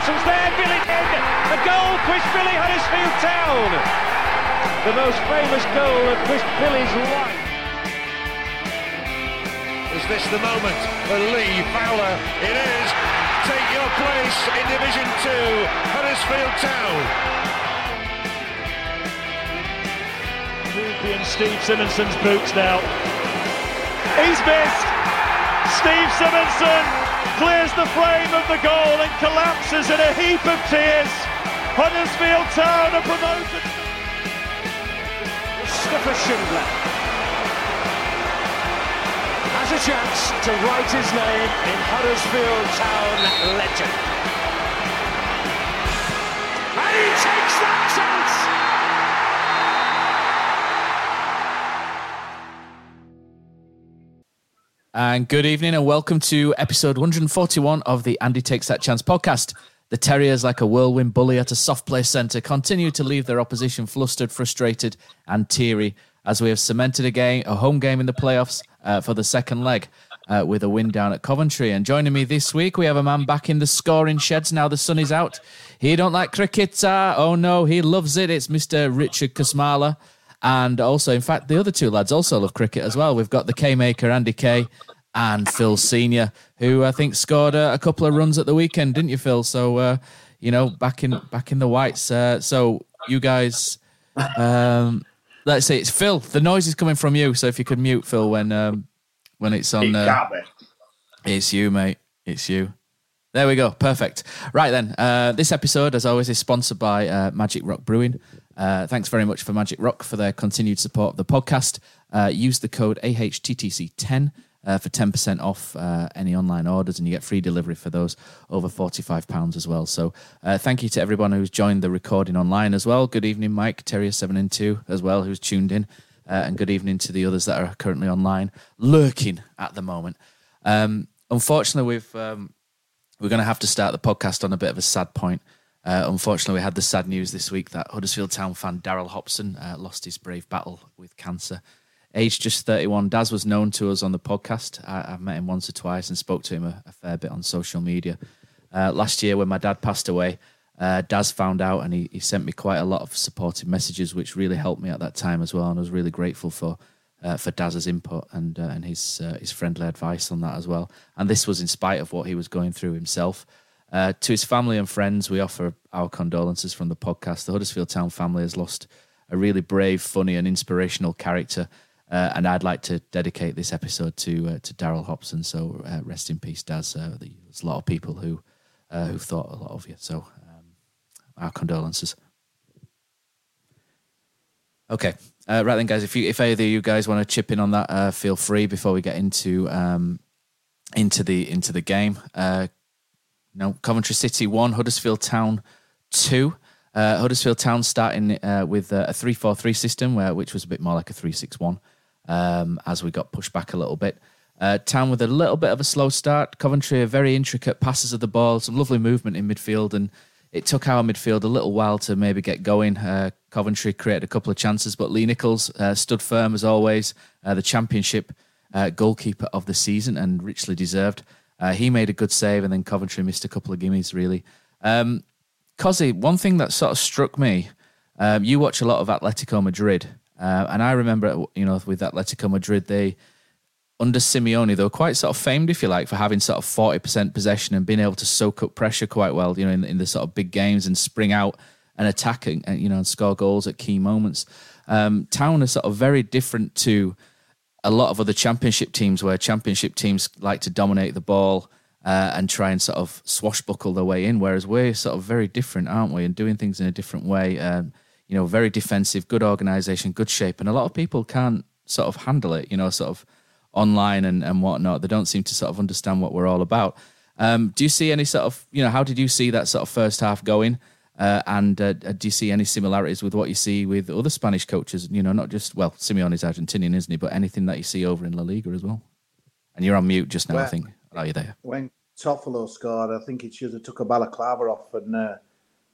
Jepson's there, Billy in. The goal pushed Billy Huddersfield Town. The most famous goal of pushed Billy's life. Is this the moment for Lee Fowler? It is. Take your place in Division 2, Huddersfield Town. And Steve Simonsen's boots now. He's missed. Steve Simonson clears the frame of the goal and collapses in a heap of tears. Huddersfield Town are promoted. Mustafa Schindler has a chance to write his name in Huddersfield Town legend. And And good evening, and welcome to episode 141 of the Andy Takes That Chance podcast. The Terriers, like a whirlwind bully at a soft play centre, continue to leave their opposition flustered, frustrated, and teary as we have cemented a game, a home game in the playoffs uh, for the second leg uh, with a win down at Coventry. And joining me this week, we have a man back in the scoring sheds now the sun is out. He don't like cricket. Uh, oh no, he loves it. It's Mr. Richard Kasmala. And also, in fact, the other two lads also love cricket as well. We've got the K maker, Andy Kay, and Phil Senior, who I think scored a, a couple of runs at the weekend, didn't you, Phil? So, uh, you know, back in back in the whites. Uh, so, you guys, um, let's see, it's Phil. The noise is coming from you. So, if you could mute Phil when um, when it's on, uh, it's you, mate. It's you. There we go. Perfect. Right then, uh, this episode, as always, is sponsored by uh, Magic Rock Brewing. Uh, thanks very much for Magic Rock for their continued support of the podcast. Uh, use the code AHTTC10 uh, for 10% off uh, any online orders, and you get free delivery for those over £45 as well. So uh, thank you to everyone who's joined the recording online as well. Good evening, Mike, Terrier7 and 2 as well, who's tuned in. Uh, and good evening to the others that are currently online, lurking at the moment. Um, unfortunately, we've um, we're going to have to start the podcast on a bit of a sad point. Uh, unfortunately, we had the sad news this week that Huddersfield Town fan Daryl Hobson uh, lost his brave battle with cancer. Aged just 31, Daz was known to us on the podcast. I, have met him once or twice and spoke to him a, a fair bit on social media. Uh, last year, when my dad passed away, uh, Daz found out and he, he sent me quite a lot of supportive messages, which really helped me at that time as well. And I was really grateful for uh, for Daz's input and uh, and his his friendly advice on that as well. And this was in spite of what he was going through himself. Uh, to his family and friends, we offer our condolences from the podcast. The Huddersfield Town family has lost a really brave, funny, and inspirational character. Uh, and I'd like to dedicate this episode to uh, to Daryl Hobson. So rest in peace, Daz. there's a lot of people who who thought a lot of you. So um, our condolences. Okay, uh, right then, guys. If you, if either of you guys want to chip in on that, uh, feel free before we get into um, into the into the game. Uh, no, Coventry City one, Huddersfield Town two. Uh, Huddersfield Town starting uh, with a three-four-three system, where which was a bit more like a three-six-one. Um, as we got pushed back a little bit. Uh, Town with a little bit of a slow start. Coventry, a very intricate passes of the ball, some lovely movement in midfield, and it took our midfield a little while to maybe get going. Uh, Coventry created a couple of chances, but Lee Nicholls uh, stood firm as always, uh, the championship uh, goalkeeper of the season and richly deserved. Uh, he made a good save, and then Coventry missed a couple of gimmies, really. Um, Cozzy, one thing that sort of struck me, um, you watch a lot of Atletico Madrid, uh, and I remember, you know, with Atletico Madrid, they under Simeone, they were quite sort of famed, if you like, for having sort of 40% possession and being able to soak up pressure quite well, you know, in, in the sort of big games and spring out and attack and, you know, and score goals at key moments. Um, Town is sort of very different to a lot of other championship teams where championship teams like to dominate the ball uh, and try and sort of swashbuckle their way in, whereas we're sort of very different, aren't we? And doing things in a different way. Um, you know, very defensive, good organisation, good shape. And a lot of people can't sort of handle it, you know, sort of online and, and whatnot. They don't seem to sort of understand what we're all about. Um, do you see any sort of, you know, how did you see that sort of first half going? Uh, and uh, do you see any similarities with what you see with other Spanish coaches? You know, not just, well, Simeone is Argentinian, isn't he? But anything that you see over in La Liga as well? And you're on mute just now, well, I think. Are you there? When Toffolo scored, I think he should have took a balaclava off and, uh,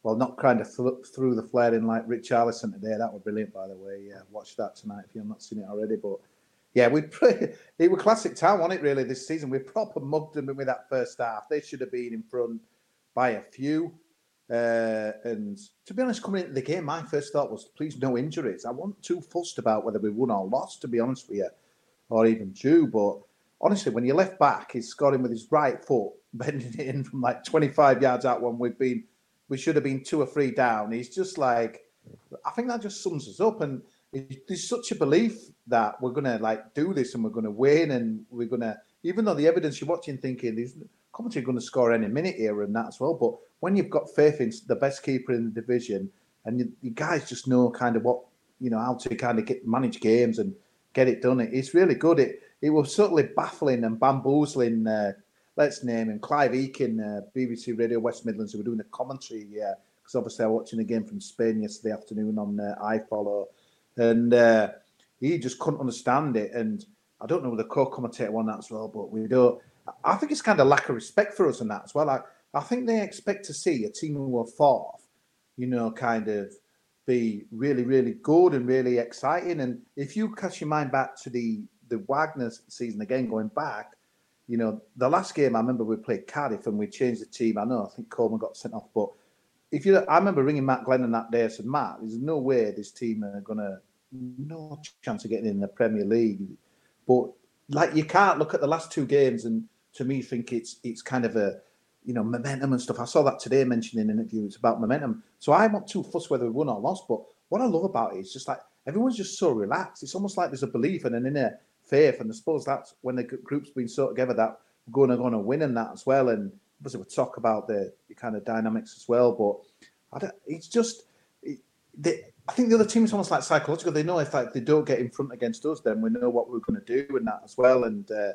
well, not kind of th- threw the flare in like Rich Allison today. That was brilliant, by the way. Yeah, watch that tonight if you've not seen it already. But yeah, we it was classic town, wasn't it? Really, this season we proper mugged them with that first half. They should have been in front by a few. Uh, and to be honest, coming into the game, my first thought was, please no injuries. I wasn't too fussed about whether we won or lost, to be honest with you, or even drew. But honestly, when you left back, he's scoring with his right foot, bending it in from like 25 yards out when we've been, we should have been two or three down. He's just like, I think that just sums us up. And there's such a belief that we're gonna like do this and we're gonna win and we're gonna even though the evidence you're watching thinking these Coventry going to score any minute here and that as well. But when you've got faith in the best keeper in the division and you, you guys just know kind of what you know how to kind of get manage games and get it done, it's really good. It it was certainly baffling and bamboozling. Uh, let's name him Clive Eakin, uh, BBC Radio West Midlands, who were doing the commentary. Yeah, because obviously I was watching a game from Spain yesterday afternoon on uh, iFollow and uh, he just couldn't understand it. And I don't know the co-commentator on that as well, but we don't. I think it's kind of lack of respect for us and that as well. I, I think they expect to see a team who are fourth, you know, kind of be really, really good and really exciting. And if you cast your mind back to the the Wagner season again, going back, you know, the last game I remember we played Cardiff and we changed the team. I know I think Coleman got sent off, but if you, I remember ringing Matt Glennon that day. I said, Matt, there's no way this team are gonna no chance of getting in the Premier League. But like you can't look at the last two games and to me think it's it's kind of a you know momentum and stuff. I saw that today mentioned in interviews about momentum. So I'm not too fussed whether we won or lost. But what I love about it is just like everyone's just so relaxed. It's almost like there's a belief and an inner faith. And I suppose that's when the group's been so together that we're going to going to win in that as well. And obviously we'll talk about the, kind of dynamics as well. But it's just it, I think the other team is almost like psychological. They know if like they don't get in front against us, then we know what we're going to do and that as well. And uh,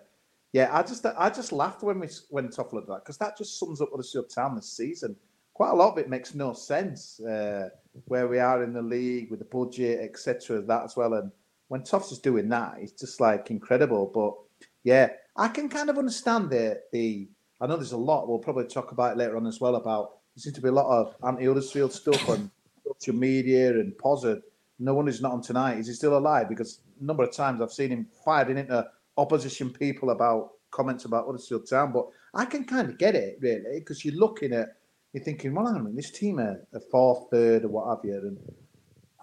yeah, I just I just laughed when we when Toffolo did that because that just sums up what Huddersfield Town this season. Quite a lot of it makes no sense uh, where we are in the league with the budget, etc. That as well. And when Toff's is doing that, it's just like incredible. But yeah, I can kind of understand the the. I know there's a lot. We'll probably talk about later on as well about there seems to be a lot of anti-Huddersfield stuff on social media and positive. No one is not on tonight. Is he still alive? Because a number of times I've seen him firing into opposition people about comments about Huddersfield Town. But I can kind of get it really because you're looking at you're thinking, well, I mean, this team are a fourth, third, or what have you, and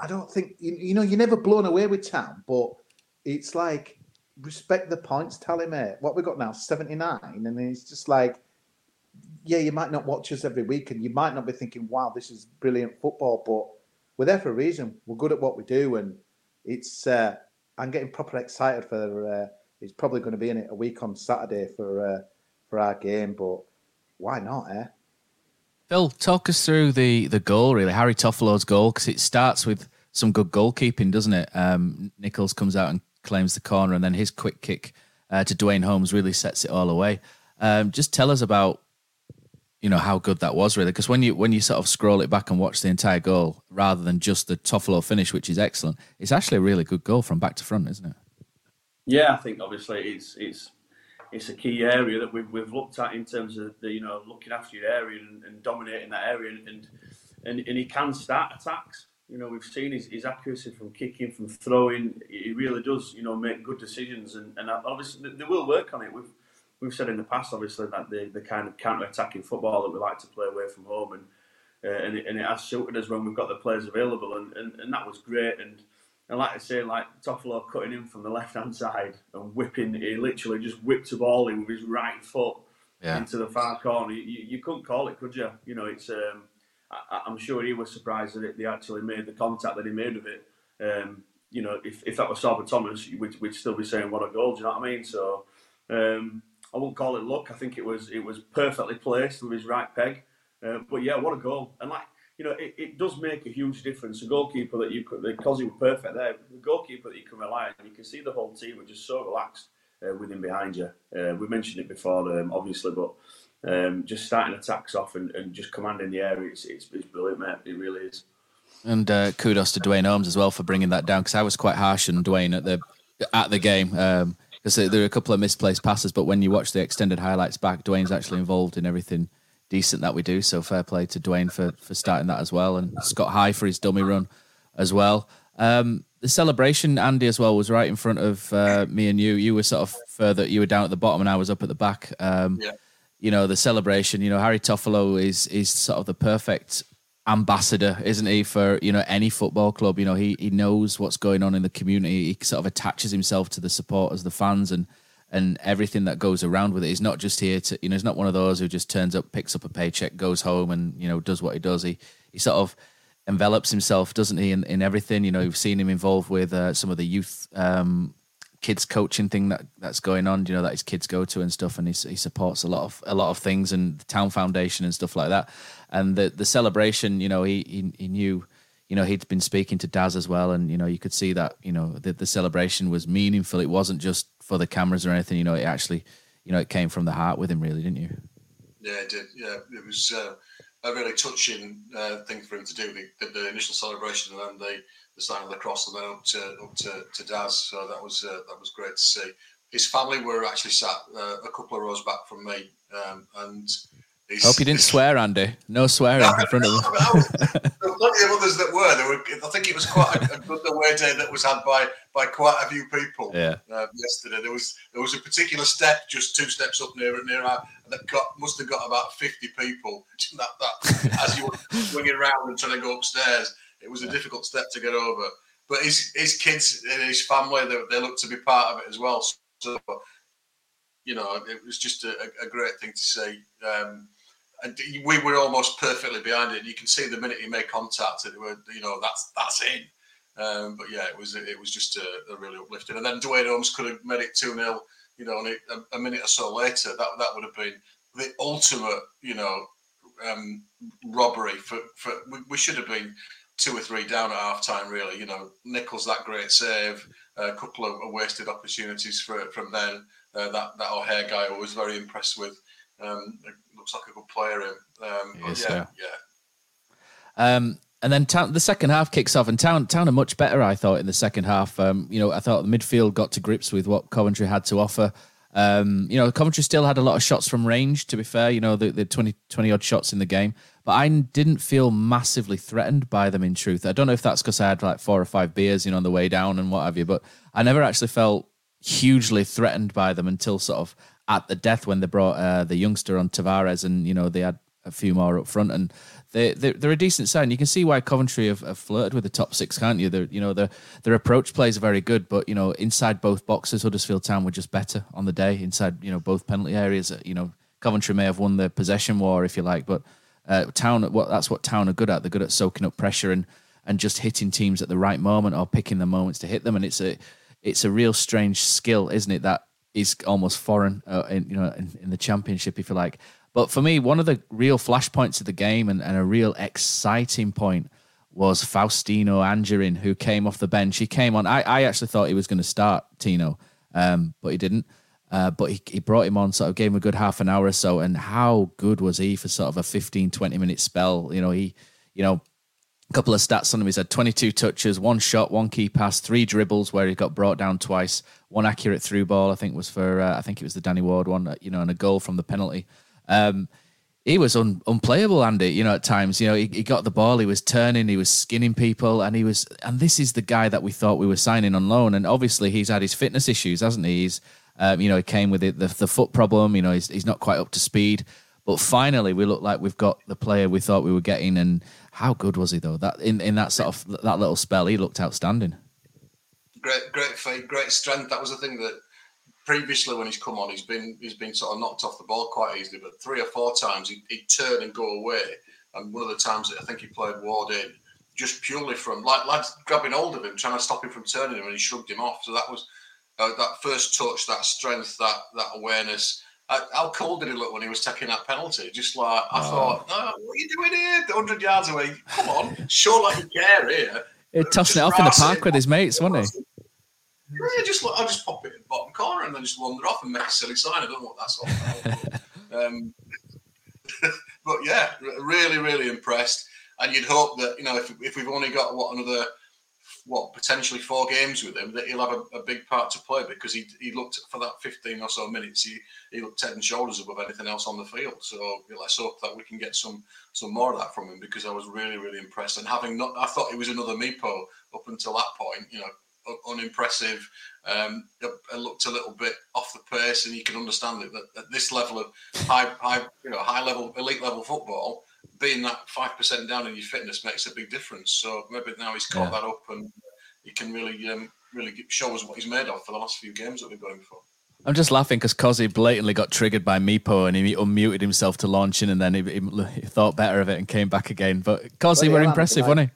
I don't think you, you know you're never blown away with Town, but it's like respect the points tally, mate. What we got now, 79, and it's just like yeah, you might not watch us every week and you might not be thinking, wow, this is brilliant football, but we're there for a reason. We're good at what we do. And it's, uh, I'm getting proper excited for, uh, it's probably going to be in it a week on Saturday for, uh, for our game, but why not, eh? Phil, talk us through the, the goal, really, Harry Toffolo's goal, because it starts with some good goalkeeping, doesn't it? Um, Nicholls comes out and claims the corner, and then his quick kick uh, to Duane Holmes really sets it all away. Um, just tell us about you know how good that was really because when you when you sort of scroll it back and watch the entire goal rather than just the Toffolo finish which is excellent it's actually a really good goal from back to front isn't it yeah I think obviously it's it's it's a key area that we've, we've looked at in terms of the, you know looking after your area and, and dominating that area, and, and and he can start attacks. You know, we've seen his, his accuracy from kicking, from throwing. He really does, you know, make good decisions, and, and obviously they will work on it. We've we've said in the past, obviously, that the, the kind of counter-attacking football that we like to play away from home, and uh, and, it, and it has suited us when we've got the players available, and, and, and that was great. And and like I say, like Toffolo cutting in from the left hand side and whipping, he literally just whipped a ball in with his right foot yeah. into the far corner. You, you, you, couldn't call it, could you? You know, it's. Um, I, am sure he was surprised that it, they actually made the contact that he made of it. Um, you know, if, if that was Sorba Thomas, we'd, we'd still be saying what a goal. Do you know what I mean? So um, I wouldn't call it luck. I think it was it was perfectly placed with his right peg. Uh, but yeah, what a goal! And like you know, it, it does make a huge difference. A goalkeeper that you could, because he was perfect there, the goalkeeper that you can rely on, you can see the whole team are just so relaxed uh, with him behind you. Uh, we mentioned it before, um, obviously, but um, just starting attacks off and, and just commanding the area, it's, it's, it's brilliant, mate. It really is. And uh, kudos to Duane Holmes as well for bringing that down because I was quite harsh on Duane at the at the game because um, there were a couple of misplaced passes. But when you watch the extended highlights back, Duane's actually involved in everything decent that we do. So fair play to Duane for for starting that as well, and Scott High for his dummy run as well. Um, the celebration, Andy, as well, was right in front of uh, me and you. You were sort of further, you were down at the bottom, and I was up at the back. Um, yeah you know the celebration. You know Harry Toffolo is is sort of the perfect ambassador, isn't he, for you know any football club? You know he he knows what's going on in the community. He sort of attaches himself to the supporters, the fans, and and everything that goes around with it. He's not just here to you know he's not one of those who just turns up, picks up a paycheck, goes home, and you know does what he does. He he sort of envelops himself, doesn't he, in, in everything. You know, you've seen him involved with uh, some of the youth um, kids coaching thing that that's going on. You know that his kids go to and stuff, and he, he supports a lot of a lot of things and the town foundation and stuff like that. And the the celebration, you know, he he, he knew. You know, he'd been speaking to Daz as well, and you know, you could see that you know the, the celebration was meaningful. It wasn't just for the cameras or anything. You know, it actually, you know, it came from the heart with him, really, didn't you? Yeah, it did. Yeah, it was uh, a really touching uh, thing for him to do. The, the, initial celebration, and then the the sign of the cross and then up to up to, to Daz. So that was uh, that was great to see. His family were actually sat uh, a couple of rows back from me, um, and. Hope you didn't swear, Andy. No swearing no, in front of them. there were plenty of others that were. There were. I think it was quite a, a good away day that was had by by quite a few people. Yeah. Uh, yesterday there was there was a particular step just two steps up near near our, that got must have got about fifty people. That that as you were swinging around and trying to go upstairs, it was a difficult step to get over. But his his kids and his family, they, they look to be part of it as well. So, you know, it was just a, a great thing to see. Um, and we were almost perfectly behind it. You can see the minute he made contact, it were, you know, that's that's in. Um, but yeah, it was it was just a, a, really uplifting. And then Duane Holmes could have made it two 0 You know, and it, a, a, minute or so later, that that would have been the ultimate, you know, um, robbery for for. We, we should have been two or three down at half time, really. You know, Nicholls, that great save, a couple of wasted opportunities for from then. Uh, that, that O'Hare guy I was very impressed with. Um, looks like a good player, him. Um, yeah, yeah. Um, and then town, the second half kicks off, and Town Town are much better. I thought in the second half. Um, you know, I thought the midfield got to grips with what Coventry had to offer. Um, you know, Coventry still had a lot of shots from range. To be fair, you know, the, the 20, 20 odd shots in the game, but I didn't feel massively threatened by them. In truth, I don't know if that's because I had like four or five beers, you know, on the way down and what have you. But I never actually felt hugely threatened by them until sort of at the death when they brought uh, the youngster on Tavares, and you know they had a few more up front, and they they're, they're a decent side. You can see why Coventry have, have, flirted with the top six, can't you? They're, you know their their approach plays are very good, but you know inside both boxes, Huddersfield Town were just better on the day. Inside you know both penalty areas, you know Coventry may have won the possession war if you like, but uh, Town, what that's what Town are good at. They're good at soaking up pressure and and just hitting teams at the right moment or picking the moments to hit them. And it's a it's a real strange skill, isn't it? That is almost foreign, uh, in, you know, in, in, the championship, if you like. But for me, one of the real flashpoints of the game and, and a real exciting point was Faustino Anjorin, who came off the bench. He came on. I, I actually thought he was going to start Tino, um, but he didn't. Uh, but he, he brought him on, sort of gave him a good half an hour or so. And how good was he for sort of a 15, 20 minute spell? You know, he, you know, A couple of stats on him. He's had 22 touches, one shot, one key pass, three dribbles where he got brought down twice, one accurate through ball. I think was for uh, I think it was the Danny Ward one. You know, and a goal from the penalty. Um, he was un- unplayable, Andy. You know, at times, you know, he, he, got the ball, he was turning, he was skinning people, and he was. And this is the guy that we thought we were signing on loan. And obviously, he's had his fitness issues, hasn't he? He's, um, you know, he came with it, the, the foot problem. You know, he's, he's not quite up to speed. But finally, we look like we've got the player we thought we were getting. And how good was he though? That in, in that sort of that little spell, he looked outstanding. Great, great feet, great strength. That was the thing that previously when he's come on, he's been he's been sort of knocked off the ball quite easily. But three or four times he'd, he'd turn and go away. And one of the times that I think he played Ward in, just purely from like lads grabbing hold of him, trying to stop him from turning him, and he shrugged him off. So that was uh, that first touch, that strength, that that awareness. Uh, how cold did he look when he was taking that penalty? Just like I oh. thought, oh, what are you doing here? Hundred yards away. Come on, show like you care here. He'd tossing it off in the park with his mates, wasn't he? Yeah, just I'll just pop it in the bottom corner and then just wander off and make a silly sign. I don't know what that's all about. um, but yeah, really, really impressed. And you'd hope that you know if, if we've only got what another what potentially four games with him, that he'll have a, a, big part to play because he he looked for that 15 or so minutes. He he looked head and shoulders above anything else on the field. So let's hope that we can get some some more of that from him because I was really really impressed. And having not, I thought he was another Meepo up until that point. You know, unimpressive. Um, looked a little bit off the pace, and you can understand it that at this level of high, high, you know, high level, elite level football, being that five percent down in your fitness makes a big difference. So maybe now he's caught yeah. that up, and he can really, um, really show us what he's made of for the last few games that we've got him for. I'm just laughing because Cozzy blatantly got triggered by Meepo and he unmuted himself to launch in and then he, he, he thought better of it and came back again. But Cozzy were impressive, like, wasn't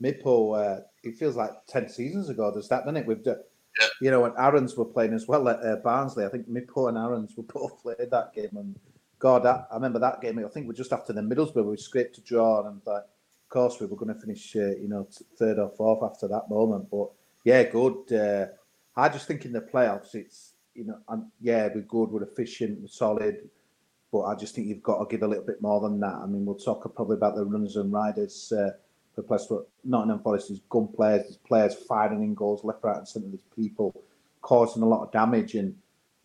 he? Meepo, uh, it feels like ten seasons ago. Does that, doesn't it? We've done, yeah. you know, when Aaron's were playing as well at uh, Barnsley. I think Meepo and Aaron's were both played that game, and God, I, remember that game. I think we're just after the Middlesbrough. We scraped a draw, and like, of course, we were going to finish, uh, you know, third or fourth after that moment. But yeah, good. Uh, I just think in the playoffs, it's you know, yeah, we're good, we're efficient, we're solid. But I just think you've got to give a little bit more than that. I mean, we'll talk probably about the runners and riders uh, for for Nottingham Forest. is gun players, there's players firing in goals left, right, and centre. There's people causing a lot of damage, and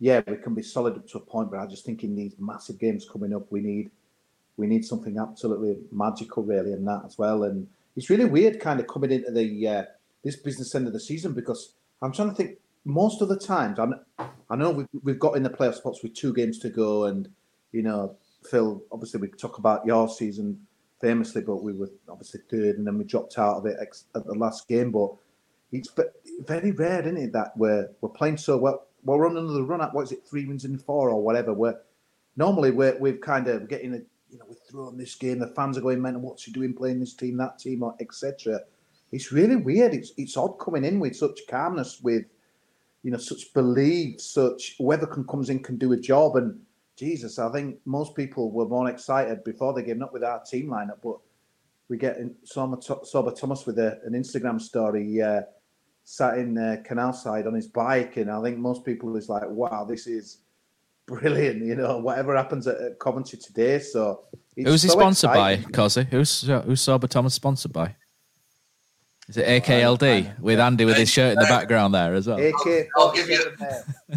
yeah, we can be solid up to a point. But I just think in these massive games coming up, we need we need something absolutely magical, really, in that as well. And it's really weird, kind of coming into the uh, this business end of the season because I'm trying to think. Most of the times, I'm, I know we've, we've got in the playoff spots with two games to go, and you know, Phil. Obviously, we talk about your season famously, but we were obviously third, and then we dropped out of it at the last game. But it's very rare, isn't it, that we're we're playing so well. We're on another run at what is it, three wins in four or whatever. We're normally we're we've kind of getting a you know we're throwing this game. The fans are going, man, what's he doing playing this team, that team, or etc. It's really weird. It's it's odd coming in with such calmness, with you know such belief, such whoever can comes in can do a job and Jesus, I think most people were more excited before the game, not with our team lineup, but we get in, Sorba, Thomas with a, an Instagram story, uh, sat in uh, Canal Side on his bike, and I think most people is like, "Wow, this is brilliant!" You know, whatever happens at, at Coventry today. So, who's so he sponsored exciting. by, Cosy? Who's who's Sorba Thomas sponsored by? Is it AKLD with Andy with his shirt in the background there as well? AK, I'll, I'll give you,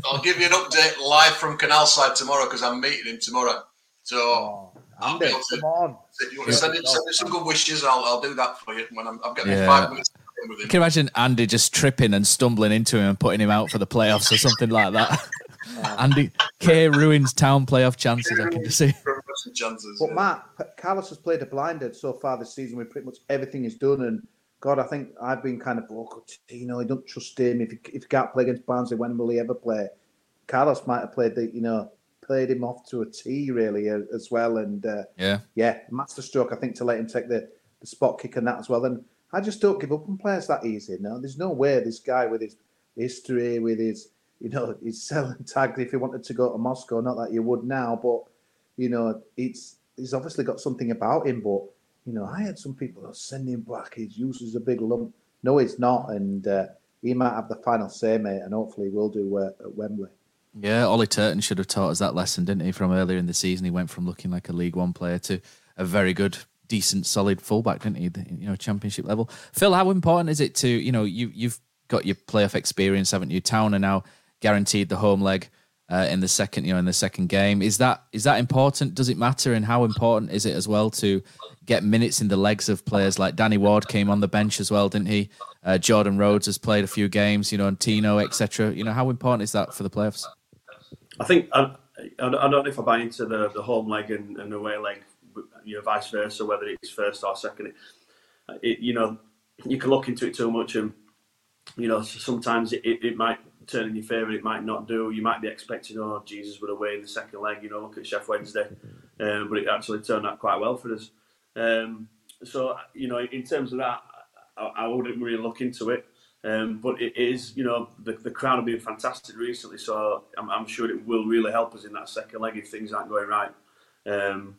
I'll give you an update live from Canal Side tomorrow because I'm meeting him tomorrow. So oh, Andy, to, come on. If you want to send, it, send me some good wishes, I'll, I'll do that for you when I'm, I'm getting yeah. five minutes. With. Can you imagine Andy just tripping and stumbling into him and putting him out for the playoffs or something like that? Andy K ruins town playoff chances. I can just see. Chances, but yeah. Matt, Carlos has played a blinded so far this season with pretty much everything he's done, and God, I think I've been kind of oh, you know, I don't trust him. If he, if he can't play against Barnsley, when will he ever play? Carlos might have played the, you know, played him off to a T really as well. And uh, yeah, yeah, masterstroke. I think to let him take the, the spot kick and that as well. And I just don't give up on players that easy. No, there's no way this guy with his history, with his, you know, his selling tags. If he wanted to go to Moscow, not that you would now, but you know, it's he's obviously got something about him, but you know, I had some people that send him back. His use is a big lump. No, it's not, and uh, he might have the final say, mate, and hopefully we'll do uh, at Wembley. Yeah, Ollie Turton should have taught us that lesson, didn't he? From earlier in the season, he went from looking like a League One player to a very good decent, solid fullback, didn't he? You know, championship level. Phil, how important is it to you know you you've got your playoff experience, haven't you? Town are now guaranteed the home leg uh, in the second, you know, in the second game. Is that is that important? Does it matter? And how important is it as well to get minutes in the legs of players like Danny Ward came on the bench as well, didn't he? Uh, Jordan Rhodes has played a few games, you know, and Tino, etc. You know, how important is that for the playoffs? I think I, I don't know if I buy into the, the home leg and, and away leg, you know, vice versa, whether it's first or second. It, you know, you can look into it too much, and you know, sometimes it, it, it might turn in your favour, it might not do. You might be expecting, oh, Jesus would away in the second leg. You know, look at Sheff Wednesday, um, but it actually turned out quite well for us. Um, so, you know, in terms of that, I, I wouldn't really look into it. Um, but it is, you know, the, the crowd have been fantastic recently, so I'm, I'm, sure it will really help us in that second leg if things aren't going right. Um,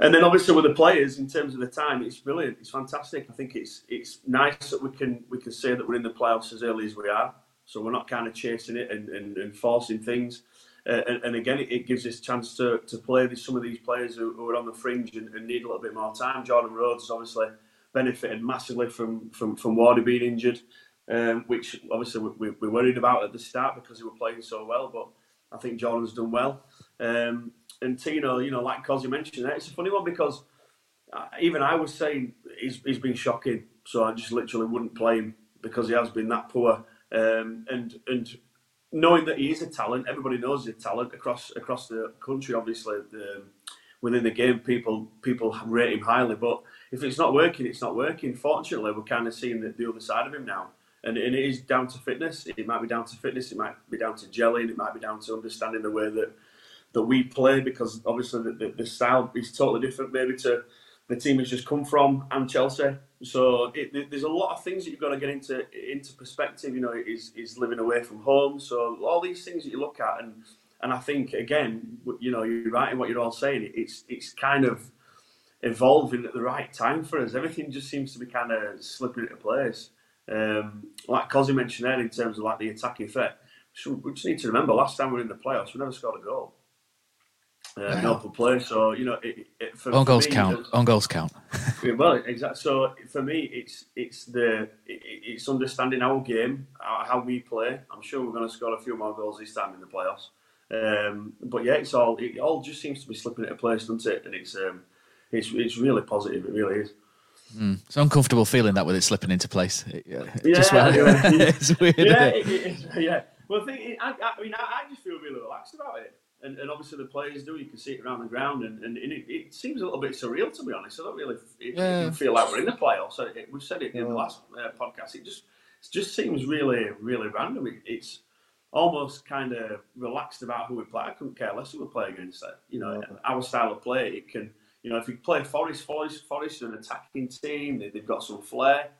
and then obviously with the players, in terms of the time, it's brilliant. It's fantastic. I think it's it's nice that we can we can say that we're in the playoffs as early as we are, so we're not kind of chasing it and, and, and forcing things. Uh, and, and, again, it, it, gives us a chance to, to play with some of these players who, who are on the fringe and, and, need a little bit more time. Jordan Rhodes has obviously benefited massively from from from Wardy being injured um, which obviously we, we, worried about at the start because he was playing so well. But I think Jordan's done well. Um, and Tino, you know, like Cosy mentioned, it's a funny one because uh, even I was saying he's, he's been shocking. So I just literally wouldn't play him because he has been that poor. Um, and and knowing that he is a talent, everybody knows he's a talent across across the country. Obviously, the, within the game, people people rate him highly. But if it's not working, it's not working. Fortunately, we're kind of seeing the, the other side of him now and, and it is down to fitness. It might be down to fitness. It might be down to gelling. It might be down to understanding the way that that we play because obviously the, the, the style is totally different maybe to the team has just come from and Chelsea. So it, there's a lot of things that you've got to get into into perspective. You know, is is living away from home. So all these things that you look at and and I think again, you know, you're right in what you're all saying. It's it's kind of evolving at the right time for us. Everything just seems to be kind of slipping into place. Um, like Cosy mentioned there, in terms of like the attacking threat, we just need to remember last time we were in the playoffs, we never scored a goal. Uh, no play, so you know, it, it, for, on goals me, count. On goals count. well, exactly. So for me, it's it's the it, it's understanding our game, how we play. I'm sure we're going to score a few more goals this time in the playoffs. Um, but yeah, it's all it all just seems to be slipping into place, doesn't it? And it's um, it's it's really positive. It really is. Mm. It's an uncomfortable feeling that with it slipping into place. Yeah, just yeah, it's weird. Yeah, it, it, yeah. Well, I think I, I mean I, I, just feel really relaxed about it, and, and obviously the players do. You can see it around the ground, and, and, it, it, seems a little bit surreal to be honest. I don't really yeah. feel like we're in the playoffs. we've said it in the last uh, podcast. It just it just seems really really random. it's almost kind of relaxed about who we play. I couldn't care less who we play against. You know, our style of play it can you know, if you play Forest, Forest, Forest are an attacking team. They, have got some flair.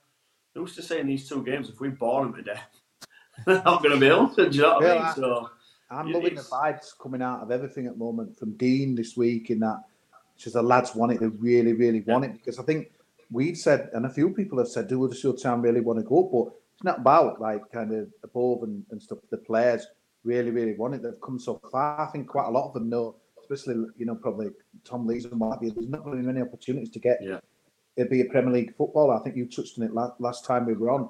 Who's to say in these two games if we bore them to death, they're not going to be able to. Do you know what yeah, I mean? So I'm loving the vibes coming out of everything at the moment from Dean this week in that just the lads want it. They really, really want yeah. it because I think we've said, and a few people have said, do the Huddersfield Town really want to go? But it's not about like kind of above and, and stuff. The players really, really want it. They've come so far. I think quite a lot of them know especially you know probably Tom Lees and what you. There's not really many opportunities to get yeah. it be a Premier League footballer. I think you touched on it last, last time we were on,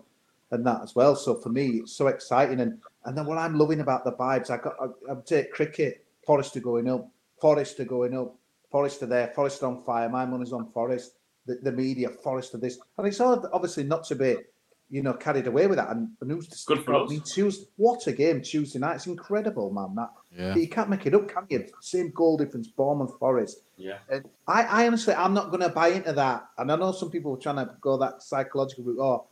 and that as well. So for me, it's so exciting. And and then what I'm loving about the vibes, I got I, I take cricket. Forest are going up. Forest are going up. Forest are there. Forest on fire. My money's on Forest. The, the media, Forest are this, and it's all obviously not to be you know, carried away with that. And, and who's to good for us? I mean, Tuesday, what a game Tuesday night! It's incredible, man. That yeah. you can't make it up, can you? Same goal difference, Bournemouth Forest. Yeah. And I, I honestly, I'm not going to buy into that. And I know some people are trying to go that psychological route. Oh,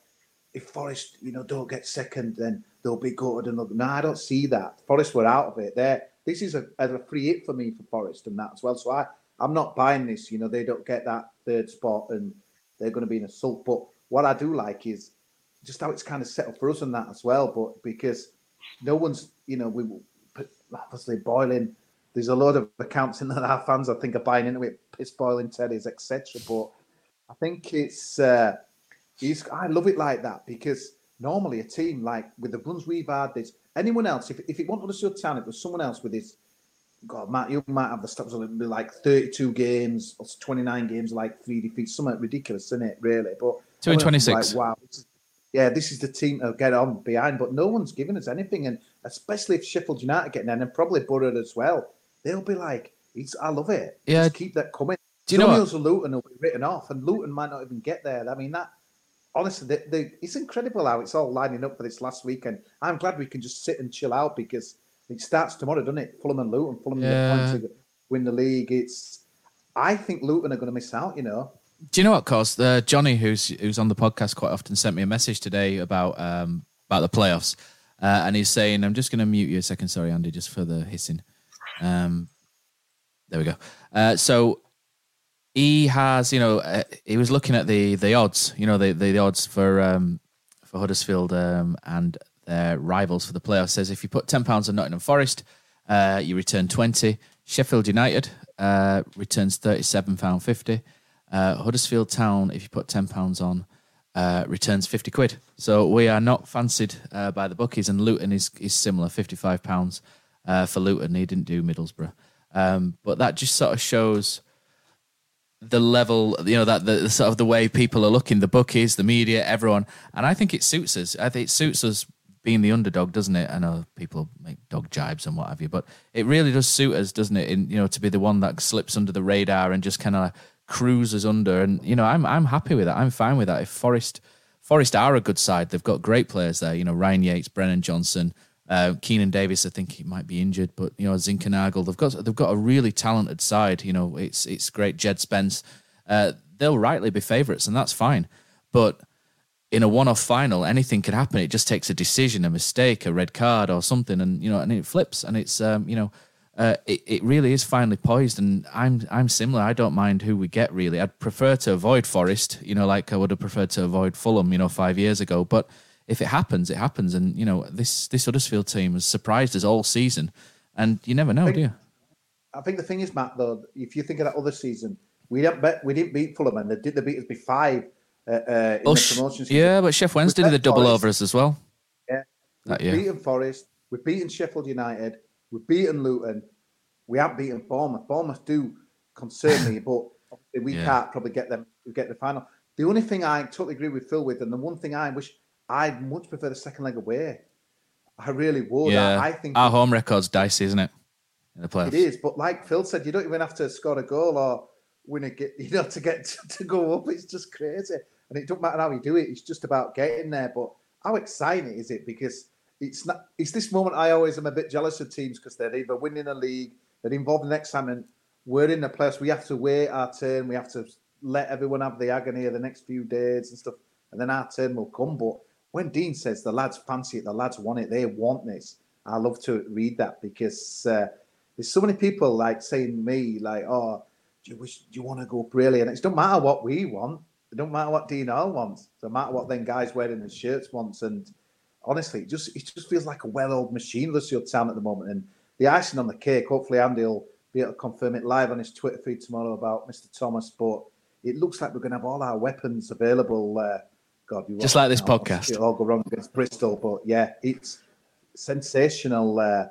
if Forest, you know, don't get second, then they'll be good. And no, I don't see that. Forest were out of it. There, this is a, a free hit for me for Forest and that as well. So I, I'm not buying this. You know, they don't get that third spot and they're going to be in a sulk. But what I do like is just how it's kind of set up for us and that as well. But because no one's, you know, we obviously boiling. There's a lot of accounts in that our fans I think are buying into it, piss boiling teddies, etc. But I think it's, uh, he's, I love it like that because normally a team like with the runs we've had, there's anyone else, if, if it wasn't shut town, it was someone else with his God, Matt, you might have the stats on it be like 32 games or 29 games, like three defeats, something ridiculous, isn't it? Really, but Two and 26. Like, wow, this is- yeah, this is the team to get on behind, but no one's giving us anything, and especially if Sheffield United getting in, and probably Borough as well, they'll be like, it's, I love it. Yeah. Just keep that coming. Do you know what? Luton will be written off, and Luton might not even get there. I mean, that honestly, they, they, it's incredible how it's all lining up for this last weekend. I'm glad we can just sit and chill out because it starts tomorrow, doesn't it? Fulham and Luton. Fulham Yeah. to win the league. It's, I think Luton are going to miss out. You know, Do you know what, Cos? Uh, Johnny, who's who's on the podcast quite often, sent me a message today about um, about the playoffs, uh, and he's saying, "I'm just going to mute you a second, sorry, Andy, just for the hissing." Um, there we go. Uh, so he has, you know, uh, he was looking at the the odds, you know, the the, the odds for um, for Huddersfield um, and their rivals for the playoffs. Says if you put ten pounds on Nottingham Forest, uh, you return twenty. Sheffield United uh, returns thirty seven pound fifty. Uh, Huddersfield Town, if you put ten pounds on, uh, returns fifty quid. So we are not fancied uh, by the bookies, and Luton is is similar, fifty five pounds for Luton. He didn't do Middlesbrough, um, but that just sort of shows the level, you know, that the, sort of the way people are looking, the bookies, the media, everyone, and I think it suits us. I think it suits us being the underdog, doesn't it? I know people make dog jibes and what have you, but it really does suit us, doesn't it? In you know, to be the one that slips under the radar and just kind of cruises under, and you know, I'm I'm happy with that. I'm fine with that. If Forest Forest are a good side, they've got great players there. You know, Ryan Yates, Brennan Johnson. Uh, Keinan Davis, I think he might be injured, but you know Zinckernagel, they've got they've got a really talented side. You know, it's it's great. Jed Spence, uh, they'll rightly be favourites, and that's fine. But in a one-off final, anything could happen. It just takes a decision, a mistake, a red card, or something, and you know, and it flips. And it's um, you know, uh, it it really is finely poised. And I'm I'm similar. I don't mind who we get. Really, I'd prefer to avoid Forest. You know, like I would have preferred to avoid Fulham. You know, five years ago, but if it happens, it happens. And you know, this this Huddersfield team has surprised us all season, and you never know, do you? I think the thing is, Matt, though, if you think of that other season, we didn't bet, we didn't beat Fulham, and they did they beat us by five uh, uh, in the promotion. season. yeah, but Sheff Wednesday We did the double Forest. over us as well. Yeah, we've beaten Forest, we've beaten Sheffield United, we've beaten Luton, we haven't beaten Bournemouth. Bournemouth do concern me, but we Yeah. can't probably get them to get the final. The only thing I totally agree with Phil with, and the one thing I wish I'd much prefer the second leg away. I really would. yeah, I, I think our home record's dicey, isn't it? In the playoffs. it is, but like Phil said, you don't even have to score a goal or win a get, you know, to get to, to go up. It's just crazy, and it don't matter how you do it. It's just about getting there. But how exciting is it? Because it's not. It's this moment I always am a bit jealous of teams because they're either winning a league, they're involved in the next time, and we're in the place. We have to wait our turn. We have to let everyone have the agony of the next few days and stuff, and then our turn will come. But when Dean says the lads fancy it, the lads want it, they want this. I love to read that because uh, there's so many people like saying me like, "Oh, do you wish do you want to go up really?" And it don't matter what we want. It don't matter what Dean Earl wants. It don't matter what them guys wearing the shirts wants. And honestly, it just it just feels like a well-oiled machine, Lucio Town at the moment. And the icing on the cake. Hopefully, Andy will be able to confirm it live on his Twitter feed tomorrow about Mr. Thomas. But it looks like we're going to have all our weapons available. Uh, God, you Just like this now. podcast. It'll all go wrong against Bristol, but yeah, it's sensational. Uh,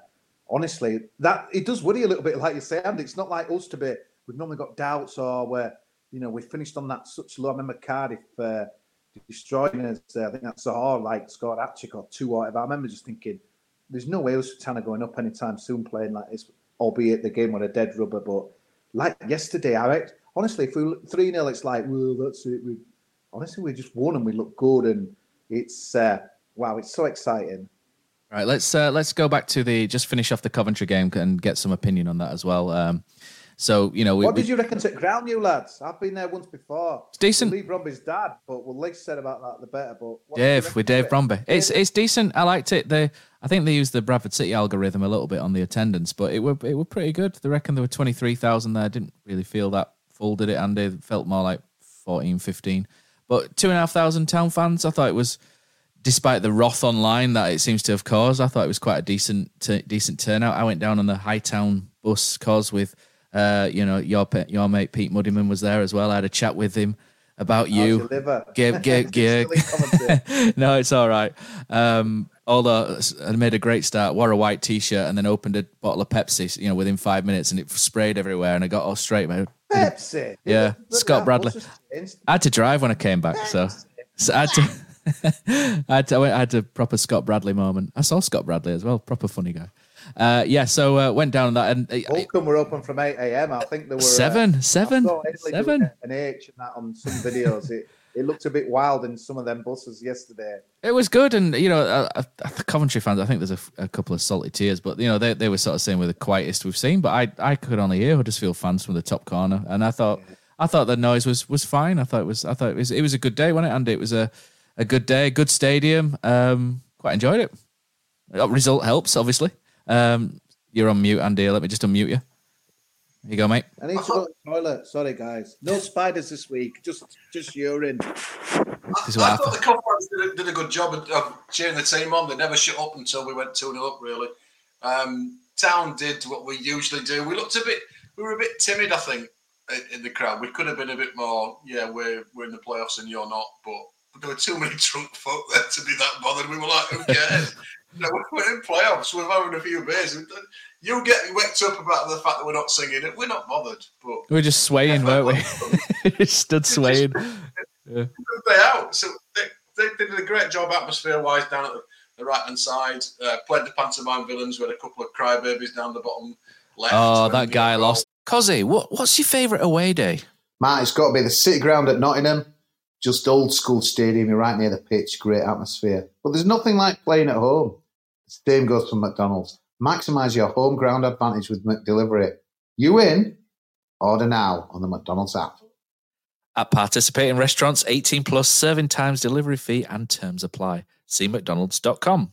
honestly, that it does worry a little bit, like you say, and it's not like us to be. We've normally got doubts, or where you know we finished on that such low. I remember Cardiff uh, destroying us. Uh, I think that's Sahar like scored hat trick or two or whatever. I remember just thinking, there's no way us Tanner going up anytime soon playing like this, albeit the game were a dead rubber. But like yesterday, I reckon, honestly, if we three 0 it's like, well, that's it. We honestly we just won and we look good, and it's uh, wow, it's so exciting. Right, let's uh, let's go back to the just finish off the Coventry game and get some opinion on that as well. Um, so you know, we, what did you reckon to ground you lads? I've been there once before. It's decent. Leigh Bromby's dad, but well, least said about that, the better. But what Dave with Dave it? Bromby. It's it's decent. I liked it. They I think they used the Bradford City algorithm a little bit on the attendance, but it were it were pretty good. They reckon there were twenty three thousand there. Didn't really feel that full, did it? Andy It felt more like 14, 15. But two and a half thousand town fans. I thought it was, despite the wrath online that it seems to have caused, I thought it was quite a decent t- decent turnout. I went down on the Hightown bus cause with, uh, you know, your pe- your mate Pete Muddyman was there as well. I had a chat with him. about you. Give, give, give. No, it's all right. Um, although I made a great start, wore a white t-shirt, and then opened a bottle of Pepsi. You know, within five minutes, and it sprayed everywhere, and I got all straight. Man. Pepsi. Yeah, Look, Scott Bradley. changed. I had to drive when I came back, so, so I had to. I had to, I went- I had a proper Scott Bradley moment. I saw Scott Bradley as well, proper funny guy. Uh, yeah, so uh, went down that and uh, were open from 8 a.m. I think there were Seven, uh, seven, I saw Italy doing seven. An H and that on some videos. it it looked a bit wild in some of them buses yesterday. It was good, and you know, uh, uh, the Coventry fans. I think there's a, f- a couple of salty tears, but you know, they, they were sort of saying we're the quietest we've seen. But I I could only hear Huddersfield fans from the top corner, and I thought I thought the noise was was fine. I thought it was I thought it was it was a good day, wasn't it? And it was a a good day, good stadium. Um, quite enjoyed it. Uh, Result helps, obviously. Um, you're on mute, Andy. Let me just unmute you. Here you go, mate. I need to go to the toilet. Sorry, guys. No spiders this week. Just just urine. This is I thought the Conference did a, did a good job of, of cheering the team on. They never shut up until we went 2 0 up, really. Um, Town did what we usually do. We looked a bit, we were a bit timid, I think, in, the crowd. We could have been a bit more, yeah, we're, we're in the playoffs and you're not, but there were too many drunk folk there to be that bothered. We were like, who cares? you know, we're in playoffs, we're having a few beers. You get worked up about the fact that we're not singing it. We're not bothered, but we're just swaying, weren't we? Just stood swaying. good day out. So they, they, they did a great job atmosphere wise down at the, the right hand side. Uh, played the pantomime villains with a couple of crybabies down the bottom left. Oh, that guy lost. Cozzy, what what's your favourite away day? Matt, it's got to be the City Ground at Nottingham. Just old school stadium, you're right near the pitch, great atmosphere. But there's nothing like playing at home. The same goes for McDonald's. Maximise your home ground advantage with McDelivery. You in? Order now on the McDonald's app. At participating restaurants, 18 plus serving times, delivery fee, and terms apply. See McDonald's.com.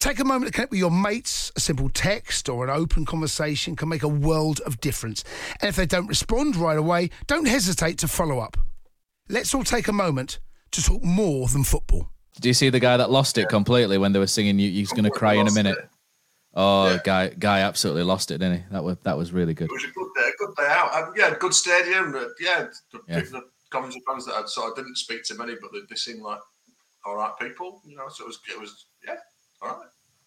Take a moment to connect with your mates. A simple text or an open conversation can make a world of difference. And if they don't respond right away, don't hesitate to follow up. Let's all take a moment to talk more than football. Do you see the guy that lost it completely when they were singing you, "He's going to cry in a minute"? it. Oh, Yeah. guy, guy, absolutely lost it, didn't he? That was that was really good. It was a good day, good day out. Um, yeah, good stadium. But yeah, the, Yeah. the Coventry fans that I saw, I didn't speak to many, but they, they seemed like all right people. You know, so it was, it was yeah,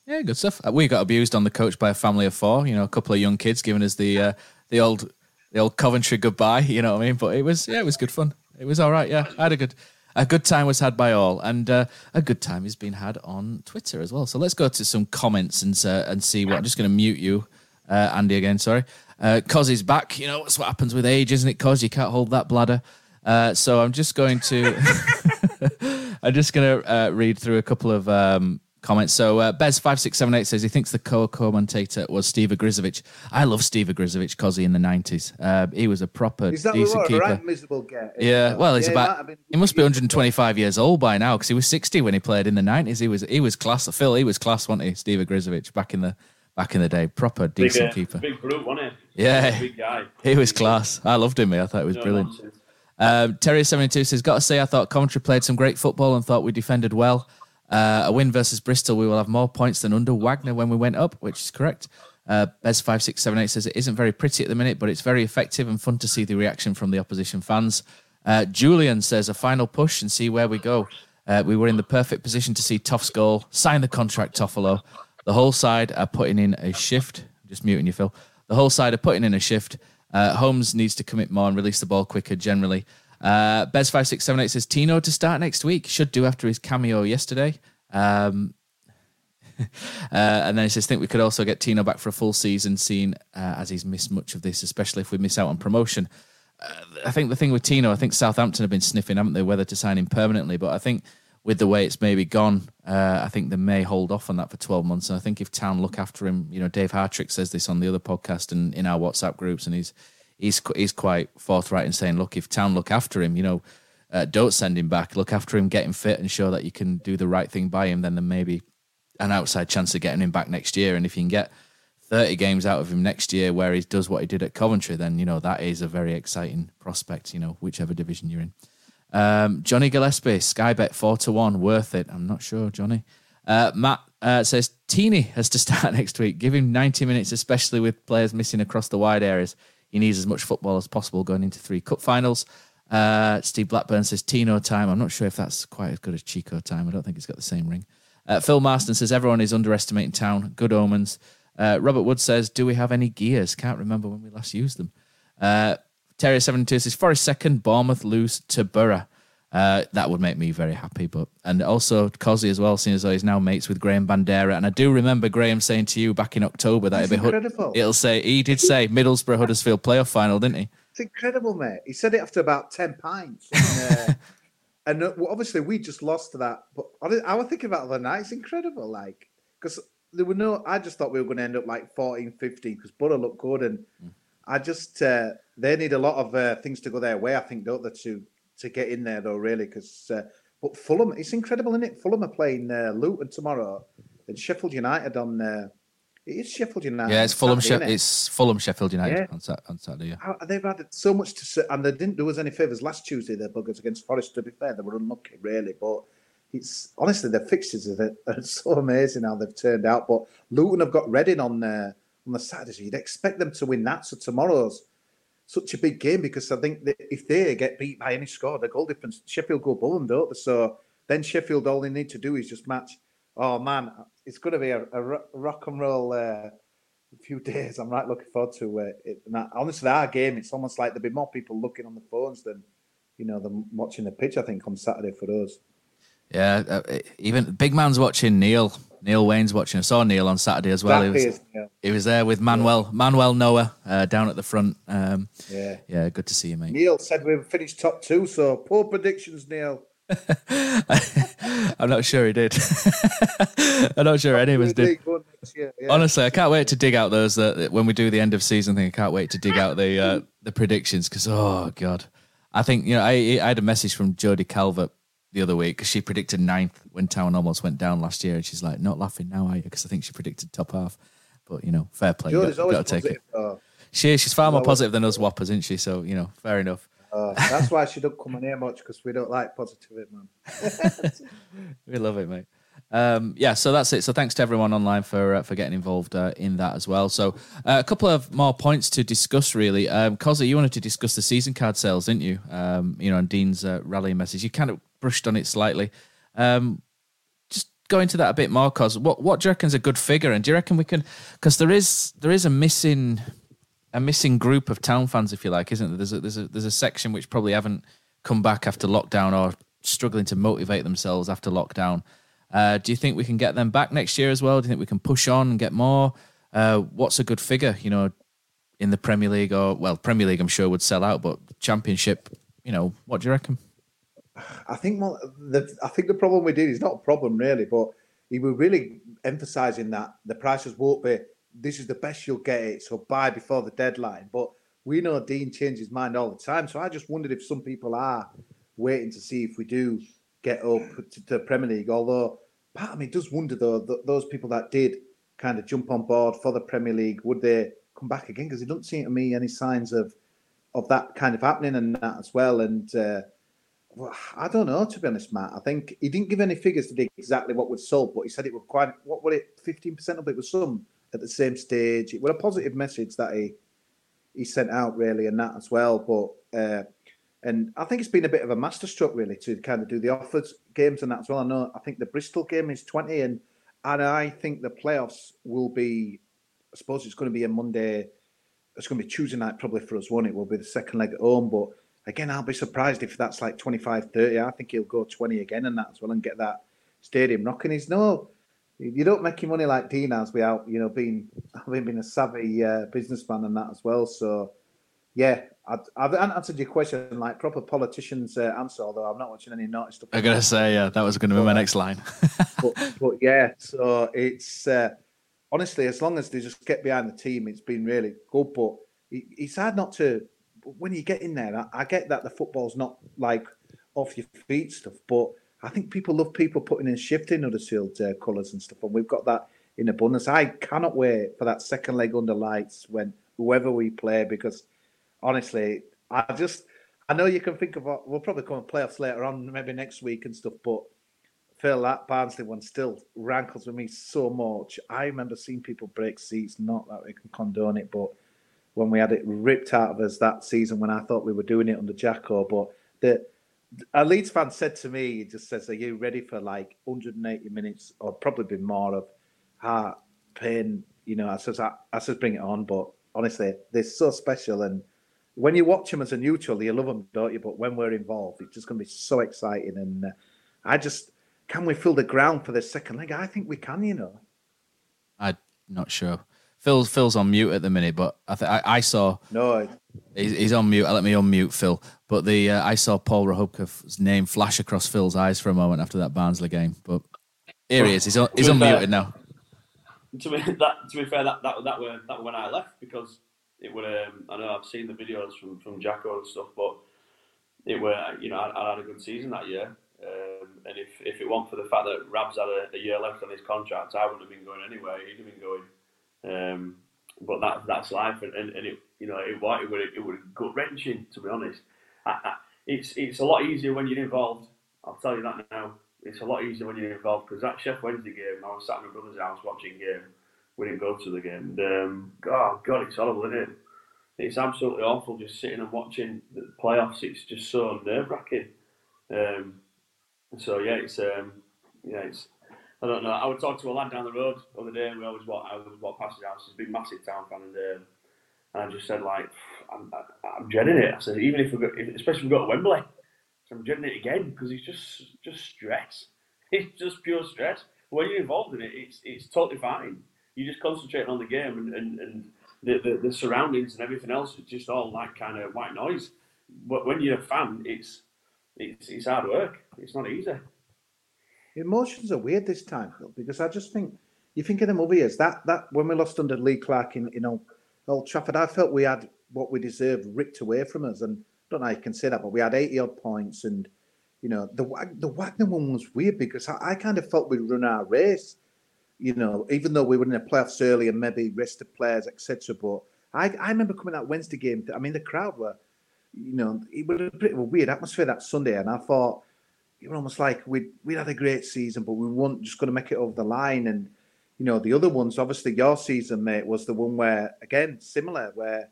Yeah, good stuff. Uh, We got abused on the coach by a family of four. You know, a couple of young kids giving us the uh, the old the old Coventry goodbye. You know what I mean? But it was yeah, it was good fun. It was all right. Yeah, I had a good a good time was had by all, and uh, a good time has been had on Twitter as well. So let's go to some comments and uh, and see what. I'm just going to mute you, uh, Andy, again. Sorry, uh, Cos is back. You know that's what happens with age, isn't it? Cos you can't hold that bladder. Uh, so I'm just going to. I'm just going to uh, read through a couple of um, comments. So uh, Bez5678 says he thinks the co-commentator was Steve Grizovic. I love Steve Grizovic because he in the 90s. Uh, he was a proper Is that decent what keeper. right miserable get? Yeah, well, he's Yeah, about. been- He must be 125 years old by now because he was 60 when he played in the 90s. He was he was class. Phil, he was class, wasn't he? Steve Grizovic back in the back in the day, proper decent big, uh, keeper. Big brute, wasn't he? Yeah. Big guy. He was class. I loved him. I thought it was No brilliant. Um, Terry72 says, Got to say, I thought Coventry played some great football and thought we defended well. Uh, a win versus Bristol, we will have more points than under Wagner when we went up, which is correct. Uh, Bez5678 says, It isn't very pretty at the minute, but it's very effective and fun to see the reaction from the opposition fans. Uh, Julian says, A final push and see where we go. Uh, we were in the perfect position to see Toff's goal, sign the contract, Toffolo. The whole side are putting in a shift. Just muting you, Phil. The whole side are putting in a shift. Uh, Holmes needs to commit more and release the ball quicker generally. Uh, Bez5678 says Tino to start next week. Should do after his cameo yesterday. Um, uh, and then he says, think we could also get Tino back for a full season, seeing uh, as he's missed much of this, especially if we miss out on promotion. Uh, I think the thing with Tino, I think Southampton have been sniffing, haven't they, whether to sign him permanently. But I think with the way it's maybe gone, uh, I think they may hold off on that for 12 months. And I think if Town look after him, you know, Dave Hartrick says this on the other podcast and in our WhatsApp groups, and he's he's he's quite forthright in saying, look, if Town look after him, you know, uh, don't send him back. Look after him, get him fit, and show that you can do the right thing by him. Then there may be an outside chance of getting him back next year. And if you can get 30 games out of him next year where he does what he did at Coventry, then, you know, that is a very exciting prospect, you know, whichever division you're in. Um, Johnny Gillespie, Sky Bet 4 to 1, worth it. I'm not sure, Johnny. Uh, Matt uh, says Teeny has to start next week. Give him 90 minutes, especially with players missing across the wide areas. He needs as much football as possible going into three cup finals. Uh, Steve Blackburn says Tino time. I'm not sure if that's quite as good as Chico time. I don't think it's got the same ring. Uh, Phil Marston says everyone is underestimating town. Good omens. Uh, Robert Wood says, "Do we have any gears? Can't remember when we last used them." Uh, Terry seventy two says, "Forest second, Bournemouth lose to Borough." Uh, that would make me very happy. But and also Cozzy as well, seeing as though he's now mates with Graham Bandera. And I do remember Graham saying to you back in October that it'll be incredible. it'll say he did say Middlesbrough Huddersfield playoff final, didn't he? It's incredible, mate. He said it after about 10 pints. And, uh, and uh, well, obviously, we just lost to that. But I, was- thinking about the other night. It's incredible. Like, because there were no, I just thought we were going to end up like 14, 15 because Borough looked good. And I just, uh, they need a lot of uh, things to go their way, I think, don't they, to, to get in there, though, really. Because, uh, but Fulham, it's incredible, isn't it? Fulham are playing uh, Luton tomorrow and Sheffield United on, uh, it is Sheffield United. Yeah, it's Fulham. Saturday, She- innit? it's Fulham Sheffield United Yeah. on, Sat- on Saturday. Yeah. How, they've had so much to say, and they didn't do us any favours last Tuesday. Their buggers against Forest. To be fair, they were unlucky, really. But it's honestly the fixtures are, are so amazing how they've turned out. But Luton have got Reading on uh, on the Saturday, so you'd expect them to win that. So tomorrow's such a big game because I think that if they get beat by any score, the goal difference, Sheffield go them, don't they? So then Sheffield, all they need to do is just match. Oh man, it's going to be a, a rock and roll. Uh, few days. I'm right looking forward to uh, it. And that, honestly, our game, it's almost like there'll be more people looking on the phones than you know than watching the pitch. I think on Saturday for us. Yeah, uh, even big man's watching Neil. Neil Wayne's watching. I saw Neil on Saturday as well. He was, he was there with Manuel Manuel Noah uh, down at the front. Um, Yeah. yeah, good to see you, mate. Neil said we finished top two, so poor predictions, Neil. I'm not sure he did. I'm not sure any of us did. League One next year, yeah. Honestly, I can't wait to dig out those uh, when we do the end of season thing. I can't wait to dig out the uh, the predictions because oh god, I think you know I I had a message from Jodie Calvert the other week because she predicted ninth when Town almost went down last year, and she's like, not laughing now, are you? Because I think she predicted top half. But you know, fair play. You got, always got to take it. though. She. She's far more positive than us whoppers, isn't she? So you know, fair enough. Uh, that's why she don't come on here much because we don't like positivity, man. We love it, mate. Um, yeah, so that's it. So thanks to everyone online for uh, for getting involved uh, in that as well. So uh, a couple of more points to discuss, really. Um, Cozzy, you wanted to discuss the season card sales, didn't you? Um, you know, and Dean's uh, rally message. You kind of brushed on it slightly. Um, just go into that a bit more, Cos. What what do you reckon's a good figure? And do you reckon we can? Because there is there is a missing a missing group of town fans, if you like, isn't there? There's a there's a there's a section which probably haven't come back after lockdown or struggling to motivate themselves after lockdown. Uh, do you think we can get them back next year as well? Do you think we can push on and get more? Uh, what's a good figure, you know, in the Premier League or well, Premier League I'm sure would sell out, but Championship, you know, what do you reckon? I think well, the I think the problem we did is not a problem really, but he was really emphasising that the prices won't be. This is the best you'll get it, so buy before the deadline. But we know Dean changes mind all the time, so I just wondered if some people are waiting to see if we do get up to Premier League. Although part of me does wonder though, th- those people that did kind of jump on board for the Premier League, would they come back again? Because it doesn't seem to me any signs of of that kind of happening and that as well. And uh, well, I don't know, to be honest, Matt. I think he didn't give any figures to dig exactly what was sold, but he said it was quite, what were it, 15% of it was some at the same stage. It was a positive message that he he sent out, really, and that as well. But, uh, and I think it's been a bit of a masterstroke, really, to kind of do the offers games and that as well. I know, I think the Bristol game is 20, and, and I think the playoffs will be, I suppose it's going to be a Monday, it's going to be Tuesday night probably for us, won't it? Will be the second leg at home, but again, I'll be surprised if that's like 25 30. I think he'll go 20 again and that as well and get that stadium rocking. He's no, you don't make your money like Dean has without, you know, being, having been a savvy uh, businessman and that as well. So, yeah, I've, I've answered your question like proper politicians uh, answer, although I'm not watching any naughty stuff. I'm gonna say, yeah, that was going to be my next line. but, but yeah, so it's uh, honestly, as long as they just get behind the team, it's been really good. But it, it's hard not to. When you get in there, I, I get that the football's not like off your feet stuff. But I think people love people putting in shifting Huddersfield uh, colours and stuff, and we've got that in abundance. I cannot wait for that second leg under lights when whoever we play because honestly, I just I know you can think of what we'll probably come and playoffs later on, maybe next week and stuff, but Phil, that Barnsley one still rankles with me so much. I remember seeing people break seats, not that we can condone it, but when we had it ripped out of us that season when I thought we were doing it under Jacko, but the a Leeds fan said to me, he just says, Are you ready for like 180 minutes or probably be more of heart pain? You know, I says, I, I says, bring it on. But honestly, they're so special. And when you watch them as a neutral, you love them, don't you? But when we're involved, it's just going to be so exciting. And uh, I just, can we fill the ground for the second leg? I think we can, you know. I'm not sure. Phil, Phil's on mute at the minute, but I, th- I, I saw. No, he's, he's on mute. Let me unmute Phil. But the uh, I saw Paul Rachubka's name flash across Phil's eyes for a moment after that Barnsley game. But here he is. He's on, he's unmuted now. To be that, to be fair, that that that were that were when I left because it would. Um, I know I've seen the videos from from Jacko and stuff, but it were you know I, I had a good season that year. Um, and if, if it weren't for the fact that Rabs had a, a, year left on his contract, I wouldn't have been going anywhere. He'd have been going. Um, but that that's life, and, and, and it you know it, it would it would gut wrenching to be honest. I, I, it's it's a lot easier when you're involved. I'll tell you that now. It's a lot easier when you're involved because that Sheff Wednesday game, I was sat in my brother's house watching game. We didn't go to the game. And, um, God, God, it's horrible, isn't it? It's absolutely awful just sitting and watching the playoffs. It's just so nerve wracking. Um, so yeah, it's um, yeah, it's I don't know. I would talk to a lad down the road the other day, and we always walk. I always walk past his house. He's a big, massive town fan, and, um, and I just said like, I'm, I'm dreading it. I said even if we go, especially if we go to Wembley, so I'm dreading it again because it's just just stress. It's just pure stress. When you're involved in it, it's it's totally fine. You just concentrate on the game and and, and the, the, the surroundings and everything else. It's just all like kind of white noise. But when you're a fan, it's it's it's hard work. It's not easy. Emotions are weird this time, Phil, because I just think you think of the movie years that that when we lost under Lee Clark in, in Old, Old Trafford, I felt we had what we deserved ripped away from us, and I don't know how you can say that, but we had eighty odd points, and you know the the Wagner one was weird because I, I kind of felt we'd run our race, you know, even though we were in the playoffs early and maybe rested players, etc. But I I remember coming that Wednesday game. I mean, the crowd were, you know, it was a bit of a weird atmosphere that Sunday, and I thought you were almost like we we had a great season, but we weren't just going to make it over the line. And you know, the other ones, obviously, your season, mate, was the one where again similar, where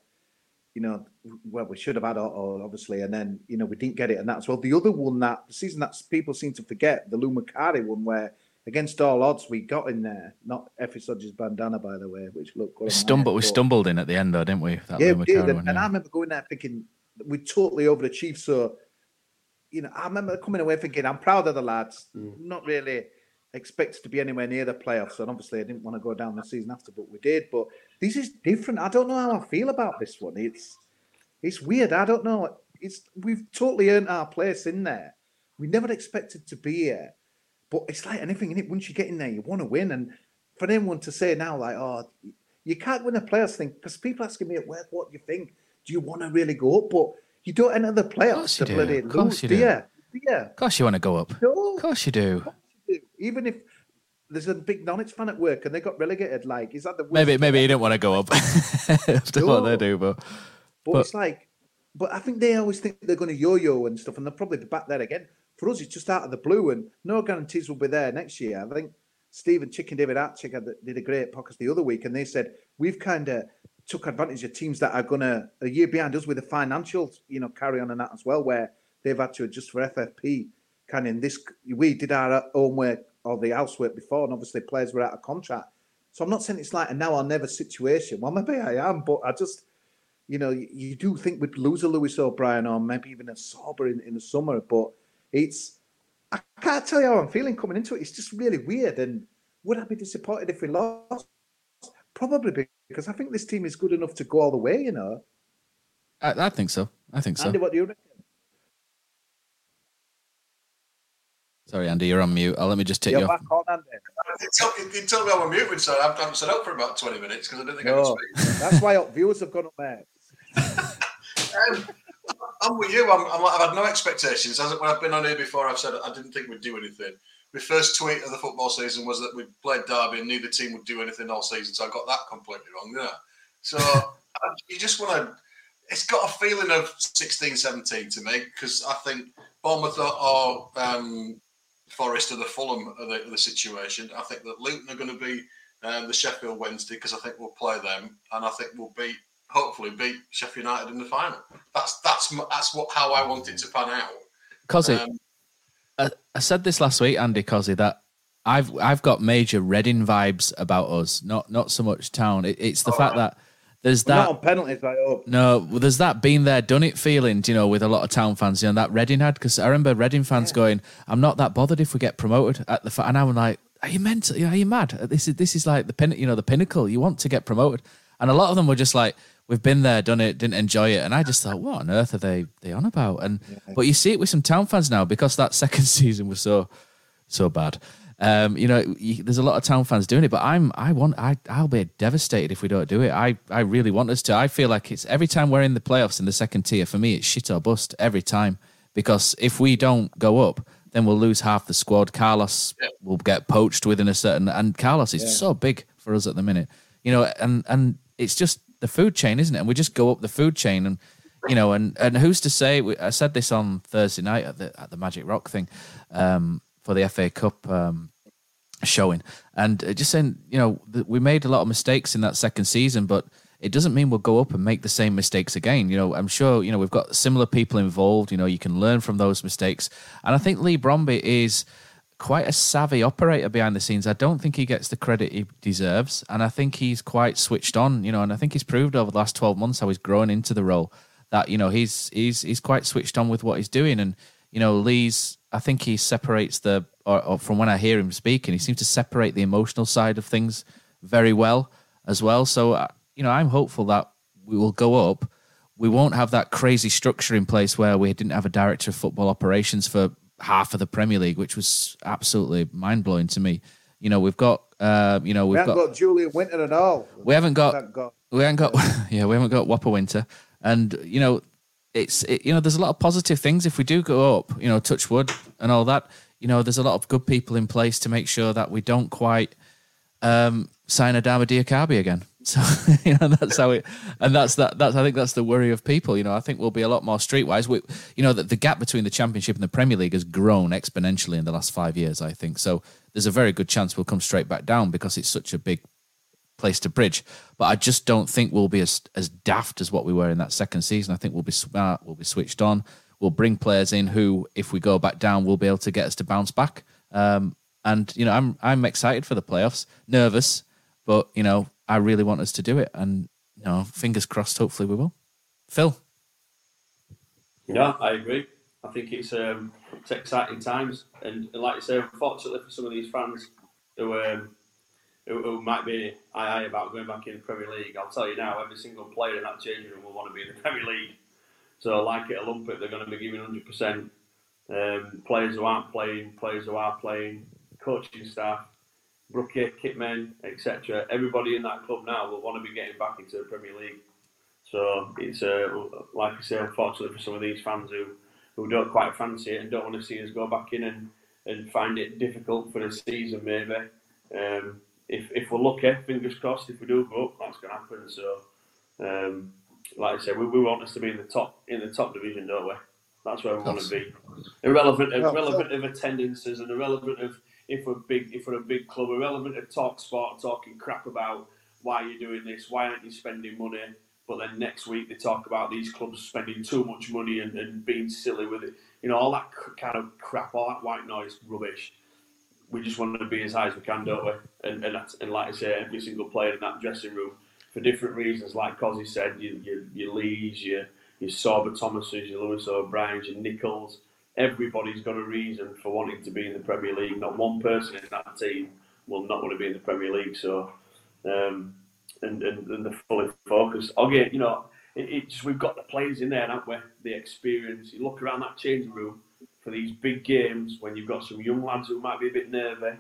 you know, well, we should have had Otto, obviously, and then you know we didn't get it, and that's well. The other one that the season that people seem to forget, the Lou Macari one, where against all odds we got in there. Not Effie bandana, by the way, which looked good. We stumbled, we stumbled in at the end, though, didn't we? That yeah, we did. One, and, yeah. and I remember going there thinking we totally overachieved. So you know, I remember coming away thinking, I'm proud of the lads. Mm. Not really expected to be anywhere near the playoffs, and obviously I didn't want to go down the season after, but we did. But this is different. I don't know how I feel about this one. It's it's weird. I don't know. It's we've totally earned our place in there. We never expected to be here, but it's like anything in it. Once you get in there, you want to win. And for anyone to say now, like, oh, you can't win a playoffs thing, because people asking me at work, what do you think? Do you want to really go up? But you don't enter the playoffs to do. bloody of course lose, you do. Yeah, yeah. Of course you want to go up. No. Of course you do. Course you do. Even if there's a big Norwich fan at work and they got relegated, like is that the maybe maybe you don't want to go up after no. what they do, but, but, but it's like, but I think they always think they're going to yo-yo and stuff, and they'll probably be back there again. For us, it's just out of the blue, and no guarantees will be there next year. I think Stephen Chicken David Atchik did a great podcast the other week, and they said we've kind of took advantage of teams that are going to a year behind us with the financial, you know, carry on and that as well, where they've had to adjust for FFP. Kind of this, we did our own work or the housework before, and obviously players were out of contract. So I'm not saying it's like a now or never situation. Well, maybe I am, but I just, you know, you, you do think we'd lose a Lewis O'Brien or maybe even a Sorba in, in the summer, but it's, I can't tell you how I'm feeling coming into it. It's just really weird. And would I be disappointed if we lost? Probably because I think this team is good enough to go all the way. You know. I, I think so. I think so. Andy, what do you reckon? Sorry, Andy, you're on mute. I'll let me just take you're you back on, Andy. You told, you told me I was on mute, so I haven't set up for about 20 minutes because I didn't think no, I could speak. That's why our viewers have gone up there. um, I'm with you. I'm, I'm, I've had no expectations. As when I've been on here before, I've said I didn't think we'd do anything. My first tweet of the football season was that we'd played Derby and neither team would do anything all season. So I got that completely wrong, didn't So you just want to. It's got a feeling of 16, 17 to me because I think Bournemouth or um, Forest are the Fulham of the, of the situation. I think that Luton are going to be um, the Sheffield Wednesday because I think we'll play them, and I think we'll beat, hopefully, beat Sheffield United in the final. That's that's that's what how I want it to pan out. Cosy, um, I, I, said this last week, Andy Cosy, that I've I've got major Reading vibes about us, not not so much town. It, it's the oh, fact that there's that not on penalties. I hope oh. no. Well, there's that been there, done it feeling. You know, with a lot of town fans. You know that Reading had because I remember Reading fans yeah. going, "I'm not that bothered if we get promoted." At the and I'm like, "Are you mental? Are you mad? This is this is like the pin. You know, the pinnacle. You want to get promoted." And a lot of them were just like, "We've been there, done it, didn't enjoy it." And I just thought, "What on earth are they they on about?" And yeah. but you see it with some town fans now because that second season was so so bad. Um, you know, you, there's a lot of town fans doing it, but I'm I want I I'll be devastated if we don't do it. I I really want us to. I feel like it's every time we're in the playoffs in the second tier for me, it's shit or bust every time because if we don't go up, then we'll lose half the squad. Carlos yeah. will get poached within a certain, and Carlos is yeah. so big for us at the minute. You know, and and it's just the food chain, isn't it? And we just go up the food chain and you know, and and who's to say? I said this on Thursday night at the at the Magic Rock thing. Um, for the FA Cup um, showing, and uh, just saying, you know, we made a lot of mistakes in that second season, but it doesn't mean we'll go up and make the same mistakes again. You know, I'm sure you know we've got similar people involved. You know, you can learn from those mistakes, and I think Leigh Bromby is quite a savvy operator behind the scenes. I don't think he gets the credit he deserves, and I think he's quite switched on. You know, and I think he's proved over the last 12 months how he's grown into the role. That you know he's he's he's quite switched on with what he's doing, and you know Leigh's I think he separates the, or, or, from when I hear him speaking, he seems to separate the emotional side of things very well as well. So, uh, you know, I'm hopeful that we will go up. We won't have that crazy structure in place where we didn't have a director of football operations for half of the Premier League, which was absolutely mind blowing to me. You know, we've got, uh, you know, we've we haven't got, got Julian Winter at all. We haven't got, we haven't got, we haven't got yeah, we haven't got Whopper Winter, and you know, it's it, you know there's a lot of positive things if we do go up you know touch wood and all that you know there's a lot of good people in place to make sure that we don't quite um, sign Adama Diakhaby again so you know that's how it and that's that that's I think that's the worry of people you know I think we'll be a lot more streetwise we you know that the gap between the championship and the Premier League has grown exponentially in the last 5 years I think so there's a very good chance we'll come straight back down because it's such a big place to bridge. But I just don't think we'll be as as daft as what we were in that second season. I think we'll be smart, we'll be switched on, we'll bring players in who, if we go back down, will be able to get us to bounce back. Um, and you know, I'm I'm excited for the playoffs, nervous, but you know, I really want us to do it, and you know, fingers crossed. Hopefully, we will. Phil. Yeah, I agree. I think it's um, it's exciting times, and, and like you say, unfortunately for some of these fans who um, who, who might be aye aye about going back in the Premier League, I'll tell you now, every single player in that changing room will want to be in the Premier League. So, like it or lump it, they're going to be giving 100%. Um, players who aren't playing, players who are playing, coaching staff, rookie, Kitman, etc. Everybody in that club now will want to be getting back into the Premier League. So it's uh, like I say, unfortunately for some of these fans who, who don't quite fancy it and don't want to see us go back in and, and find it difficult for the season maybe. Um, if, if we're lucky, fingers crossed, if we do go up, that's going to happen. So, um, like I said, we, we want us to be in the top in the top division, don't we? That's where we want to be. Irrelevant, irrelevant of attendances and irrelevant of if we're big, if we're a big club, irrelevant of talk sport, talking crap about why you're doing this, why aren't you spending money? But then next week they talk about these clubs spending too much money and, and being silly with it. You know, all that kind of crap, all that white noise rubbish we just want to be as high as we can, don't we? And and, and like I say, every single player in that dressing room, for different reasons, like Cosy said, you, you, your Lees, your, your Sorba Thomases, your Lewis O'Briens, your Nicholls, everybody's got a reason for wanting to be in the Premier League. Not one person in that team will not want to be in the Premier League. So, um, and, and, and they're fully focused. Okay, you know, it, it's, we've got the players in there, haven't we? The experience. You look around that changing room, for these big games when you've got some young lads who might be a bit nervy.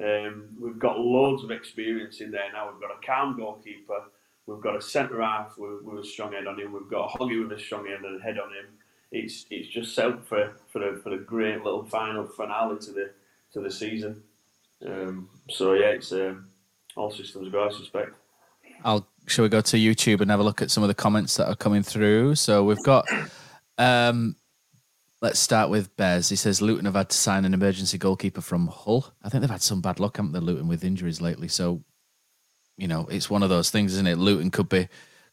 Um, we've got loads of experience in there now. We've got a calm goalkeeper. We've got a centre half with, with, a strong head on him. We've got a Hoggy with a strong head and head on him. It's it's just set for for a, for a great little final finale to the to the season. Um, so yeah, it's um, all systems go. I suspect. I'll shall we go to YouTube and have a look at some of the comments that are coming through? So we've got um let's start with Bez. He says Luton have had to sign an emergency goalkeeper from Hull. I think they've had some bad luck, haven't they, Luton with injuries lately. So, you know, it's one of those things, isn't it? Luton could be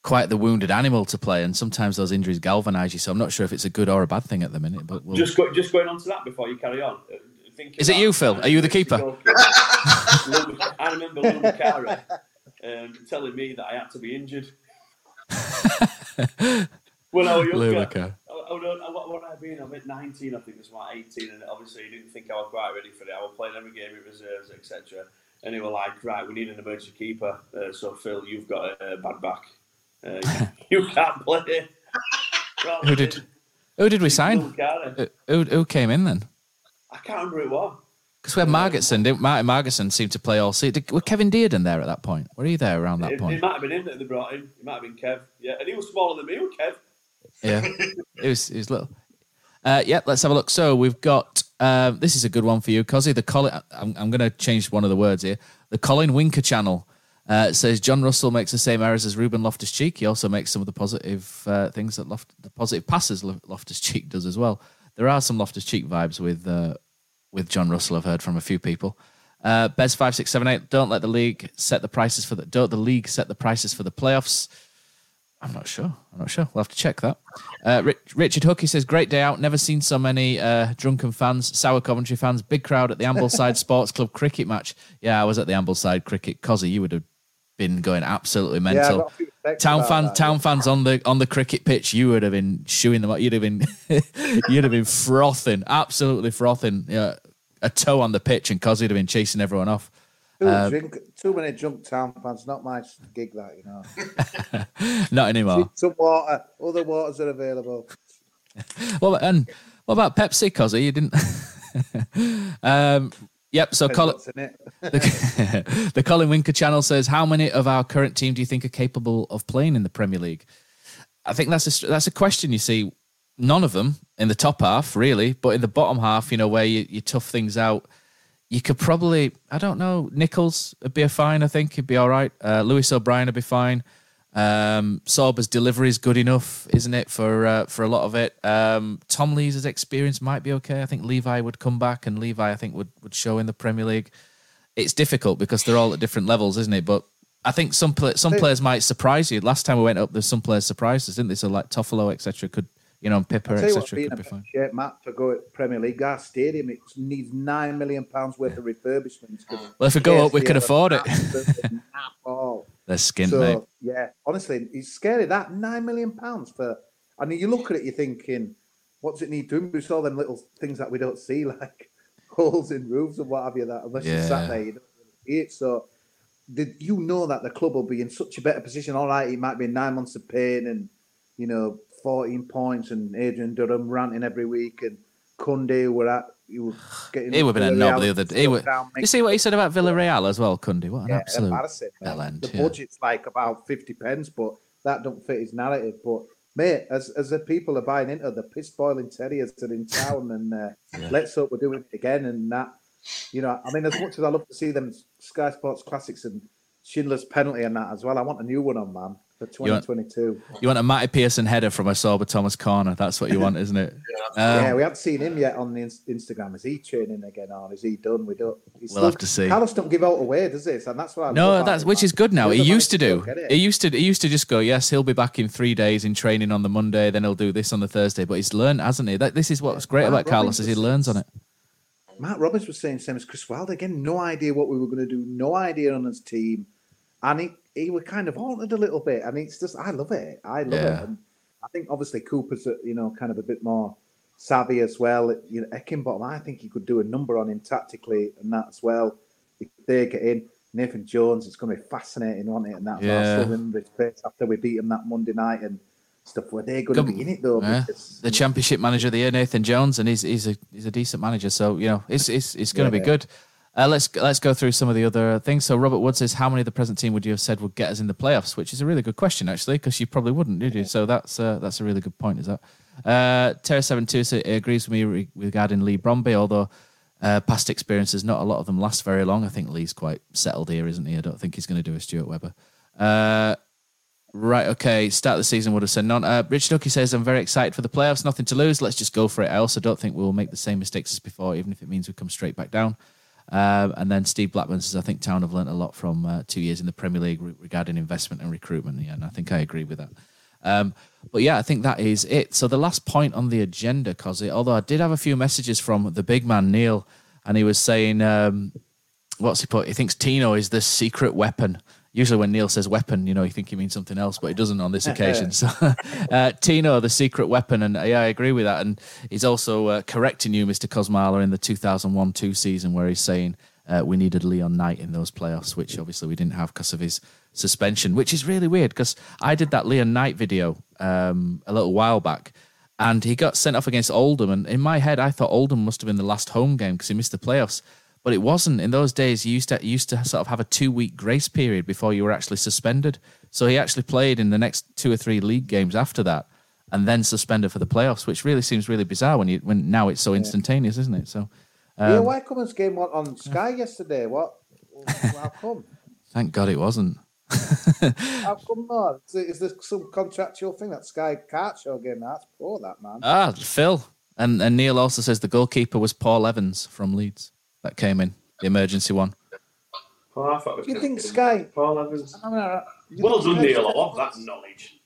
quite the wounded animal to play, and sometimes those injuries galvanise you. So I'm not sure if it's a good or a bad thing at the minute. But we'll... just go, just going on to that before you carry on. uh, Is it you, Phil? Are you the keeper? I remember Lou Macari, um, telling me that I had to be injured. when I was younger, I, I, don't- I, what, what I been? I'm at 19, I think, it was about 18, and obviously he didn't think I was quite ready for it. I was playing every game in reserves, etc. And they were like, right, we need an emergency keeper. Uh, so, Phil, you've got a bad back. Uh, you can't play. Rather Who did who did we sign? Who, who came in then? I can't remember who it was. Because we had Margetson, didn't Martyn Margetson seemed to play all season. Did, were Kevin Dearden there at that point? Were he there around that It, point? it might have been him that they brought in. It might have been Kev. Yeah, and he was smaller than me, was Kev. Yeah, it was it was little. Uh, yeah, let's have a look. So we've got um, this is a good one for you, Cozzy. The Colin, I'm, I'm going to change one of the words here. The Colin Winker channel uh, says Jon Russell makes the same errors as Ruben Loftus Cheek. He also makes some of the positive uh, things that Loft, the positive passes Loftus Cheek does as well. There are some Loftus Cheek vibes with uh, with Jon Russell. I've heard from a few people. Uh, Bez five six seven eight. Don't let the league set the prices for the. Don't the league set the prices for the playoffs. I'm not sure. I'm not sure. We'll have to check that. Uh, Rich, Richard Hook, he says, great day out. Never seen so many uh, drunken fans, sour Coventry fans, big crowd at the Ambleside Sports Club cricket match. Yeah, I was at the Ambleside cricket. Cozzy, you would have been going absolutely mental. got a few texts town fans, that, town fans on the on the cricket pitch, you would have been shooing them up. You'd have been, you'd have been frothing, absolutely frothing. Yeah, a toe on the pitch, and Cozzy would have been chasing everyone off. Too, Uh, drink, too many drunk town fans. Not my gig, that you know. not anymore. Some water. Other waters are available. Well, and what about Pepsi, Cozzy? You didn't. um, yep. So Colin, what's in it. the, the Colin Winker channel says, "How many of our current team do you think are capable of playing in the Premier League?" I think that's a that's a question. You see, none of them in the top half, really, but in the bottom half, you know, where you, you tough things out, you could probably, I don't know, Nicholls would be a fine. I think he'd be all right. Uh, Lewis O'Brien would be fine. Um, Sorba's delivery is good enough, isn't it, for uh, for a lot of it. Um, Tom Lees' experience might be okay. I think Levi would come back, and Levi, I think, would would show in the Premier League. It's difficult because they're all at different levels, isn't it? But I think some some players might surprise you. Last time we went up, there's some players surprised us, didn't they? So like Toffolo, etc. Could you know, and Pipa, I'll tell you what, etc. Could be fine. shape, Matt, for go at Premier League, our stadium it needs nine million pounds worth of refurbishments. Well, if we go up, we can afford it. They're skint, so, mate. Yeah, honestly, it's scary that nine million pounds for. I mean, you look at it, you're thinking, what does it need doing? We saw them little things that we don't see, like holes in roofs and what have you. That unless you Yeah. sat there, you don't really see it. So, the, you know that the club will be in such a better position. All right, it might be nine months of pain and you know 14 points, and Adrian Durham ranting every week, and Cundy were at you were getting. He would have been a knob the other day. He would, you see what he said about Villarreal as well, Cundy? What an yeah, absolute bellend, The yeah. budget's like about fifty pence, but that don't fit his narrative. But mate, as as the people are buying into the piss boiling terriers that are in town, and uh, let's hope we're doing it again. And that, you know, I mean, as much as I love to see them Sky Sports classics and Schindler's penalty and that as well, I want a new one on man for You want- twenty twenty two. You want a Matty Pearson header from a Sorba Thomas corner. That's what you want, isn't it? Um, yeah, we haven't seen him yet on the Inst- Instagram. Is he training again, or is he done? We don't. he's We'll have to see. Carlos don't give out away, does he? And that's what I love No, that's which is good now. He used to do. don't get it. He used to. He used to just go. Yes, he'll be back in three days in training on the Monday. Then he'll do this on the Thursday. But he's learned, hasn't he? That this is what's great Mark about Carlos is he learns on it. Matt Roberts was saying the same as Chris Wilder again. No idea what we were going to do. No idea on his team, and he he was kind of haunted a little bit. And it's just I love it. I love Yeah. it. And I think obviously Cooper's uh, you know kind of a bit more savvy as well. You know, Heckingbottom, I think he could do a number on him tactically and that as well. If they get in, Nathan Jones, it's going to be fascinating, won't it? And that's Yeah. yeah. remember his after we beat him that Monday night and stuff. Were they going to be in it though? Yeah. Because The championship manager of the year, Nathan Jones, and he's he's a he's a decent manager. So you know, it's it's it's going to be good. Uh, let's let's go through some of the other things. So Robert Wood says, how many of the present team would you have said would get us in the playoffs? Which is a really good question, actually, because you probably wouldn't, did you? So that's uh, that's a really good point. Is that? Uh, Terry72 agrees with me re- regarding Leigh Bromby, although uh, past experiences, not a lot of them last very long. I think Lee's quite settled here, isn't he? I don't think he's going to do a Stuart Webber. Uh, right, okay. Start the season would have said none. Uh, Richard Ducky says, I'm very excited for the playoffs. Nothing to lose. Let's just go for it. I also don't think we'll make the same mistakes as before, even if it means we come straight back down. Um, and then Steve Blackman says, I think Town have learnt a lot from uh, two years in the Premier League re- regarding investment and recruitment. Yeah, and I think I agree with that. Um, but yeah, I think that is it. So the last point on the agenda, Cosy, although I did have a few messages from the big man, Neil, and he was saying, um, what's he put? He thinks Tino is the secret weapon. Usually when Neil says weapon, you know, you think he means something else, but he doesn't on this occasion. So uh, Tino, the secret weapon. And yeah, I agree with that. And he's also uh, correcting you, Mr. Kosmala, in the 2001-2 season where he's saying uh, we needed Leon Knight in those playoffs, which obviously we didn't have because of his suspension, which is really weird because I did that Leon Knight video um, a little while back and he got sent off against Oldham. And in my head, I thought Oldham must have been the last home game because he missed the playoffs. But it wasn't. In those days, you used to you used to sort of have a two week grace period before you were actually suspended. So he actually played in the next two or three league games after that, and then suspended for the playoffs, which really seems really bizarre when you when now it's so instantaneous, isn't it? So yeah, um, why Cummins game on, on Sky yesterday? What? How come? thank God it wasn't. How come not? Is, is there some contractual thing that Sky can't show game? That's poor, that man. Ah, Phil. And and Neil also says the goalkeeper was Paul Evans from Leeds that came in, the emergency one. Oh, I thought it was Do you think Sky? Paul Evans. I mean, I- you Well think done, Neil. I love that knowledge.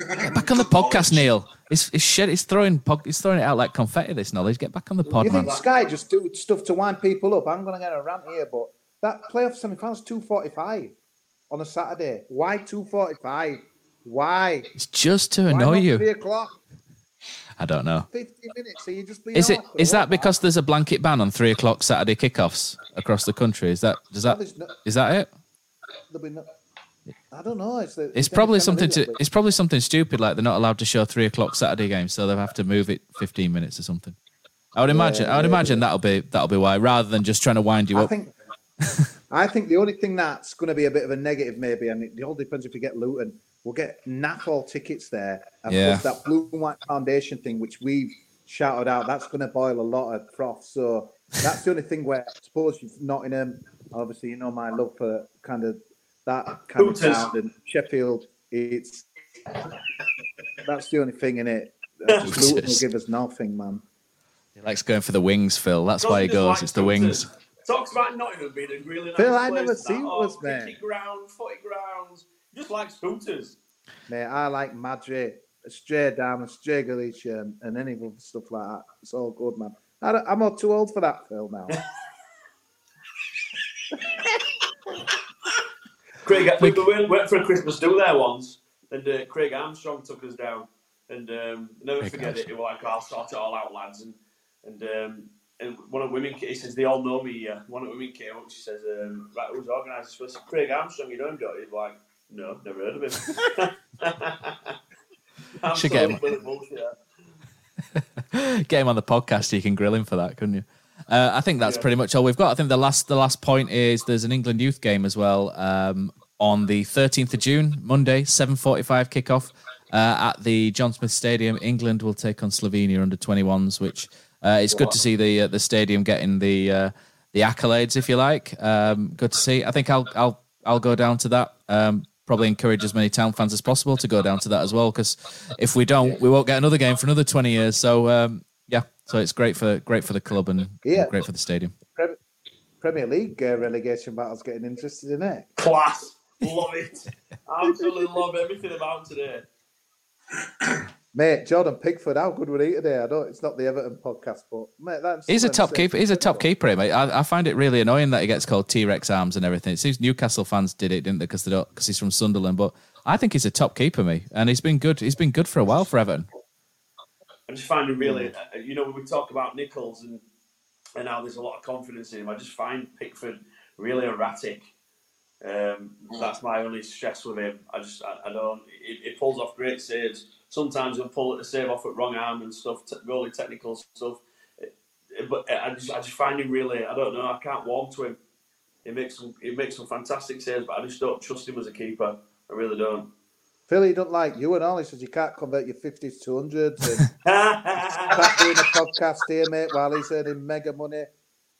Get back on the podcast, Neil. It's it's shit. It's throwing pog- it's throwing it out like confetti. This knowledge. Get back on the pod, You man. think Sky just do stuff to wind people up? I'm going to get a rant here, but that playoff semi-finals two forty-five on a Saturday. Why two forty-five? Why? It's just to Why annoy not you. Three o'clock, I don't know. fifty minutes. So you just Is it is that because there's a blanket ban on three o'clock Saturday kickoffs across the country? Is that does that there's no- is that it? No, I don't know. It's, the, It's probably something to. It's probably something stupid like they're not allowed to show three o'clock Saturday games, so they'll have to move it fifteen minutes or something. I would imagine. I would yeah, imagine that'll be that'll be why, rather than just trying to wind you I up. think. I think the only thing that's going to be a bit of a negative, maybe, and it all depends if we get Luton. We'll get NAFL tickets there, and Yeah. plus that blue and white foundation thing, which we've shouted out. That's going to boil a lot of froth. So that's the only thing where I suppose you've Nottingham. Obviously, you know my love for kind of that kind Hooters. of sound and Sheffield. It's that's the only thing in it. Luton will Hooters. give us nothing, man. He likes going for the wings, Phil. That's why he goes. just It's the wings. Talks about Nottingham being a really nice Phil, I place never and seen that. Hooters, oh, mate. cricket ground, footy grounds. Just likes Hooters. Mate, I like Madrid, Stray Down, Stray Galicia, and, and any other stuff like that. It's all good, man. I don't, I'm not too old for that, Phil, now. Craig, we, we went- went for a Christmas do there once, and uh, Craig Armstrong took us down, and um, never Craig forget it. He was like, "I'll sort it all out, lads," and and um, and one of the women, he says, "They all know me." Yeah, one of the women came up. She says, um, "Right, who's organised this?" Craig Armstrong, you know him, don't you? He's like, "No, never heard of him." Should get him. Get him on the podcast. You can grill him for that, couldn't you? Uh, I think that's pretty much all we've got. I think the last the last point is there's an England youth game as well um, on the 13th of June, Monday, 7:45 kickoff uh, at the John Smith Stadium. England will take on Slovenia under 21s, which uh, it's good to see the uh, the stadium getting the uh, the accolades, if you like. Um, good to see. I think I'll I'll I'll go down to that. Um, probably encourage as many town fans as possible to go down to that as well, because if we don't, we won't get another game for another 20 years. So um, yeah, so it's great for great for the club and, and Yeah. great for the stadium. Premier League uh, relegation battle's getting interested in it. Class, love it. Absolutely love everything about today. Mate, Jordan Pickford, how good were he today? I don't. It's not the Everton podcast, but mate, that's He's a top it. keeper. He's a top keeper, eh, mate. I, I find it really annoying that he gets called T Rex arms and everything. It seems Newcastle fans did it, didn't they? Because they don't, because he's from Sunderland. But I think he's a top keeper, me, and he's been good. He's been good for a while for Everton. I'm just find him really, uh, you know, when we talk about Nicholls and and how there's a lot of confidence in him, I just find Pickford really erratic. Um, that's my only stress with him. I just, I, I don't. He, he pulls off great saves. Sometimes he'll pull it the save off at wrong arm and stuff, t- goalie technical stuff. It- it- but I just, I just find him really. I don't know. I can't warm to him. He makes some, he makes some fantastic saves, but I just don't trust him as a keeper. I really don't. Philly don't like you and all. He says you can't convert your fifties to hundreds. And stop doing a podcast here, mate, while he's earning mega money.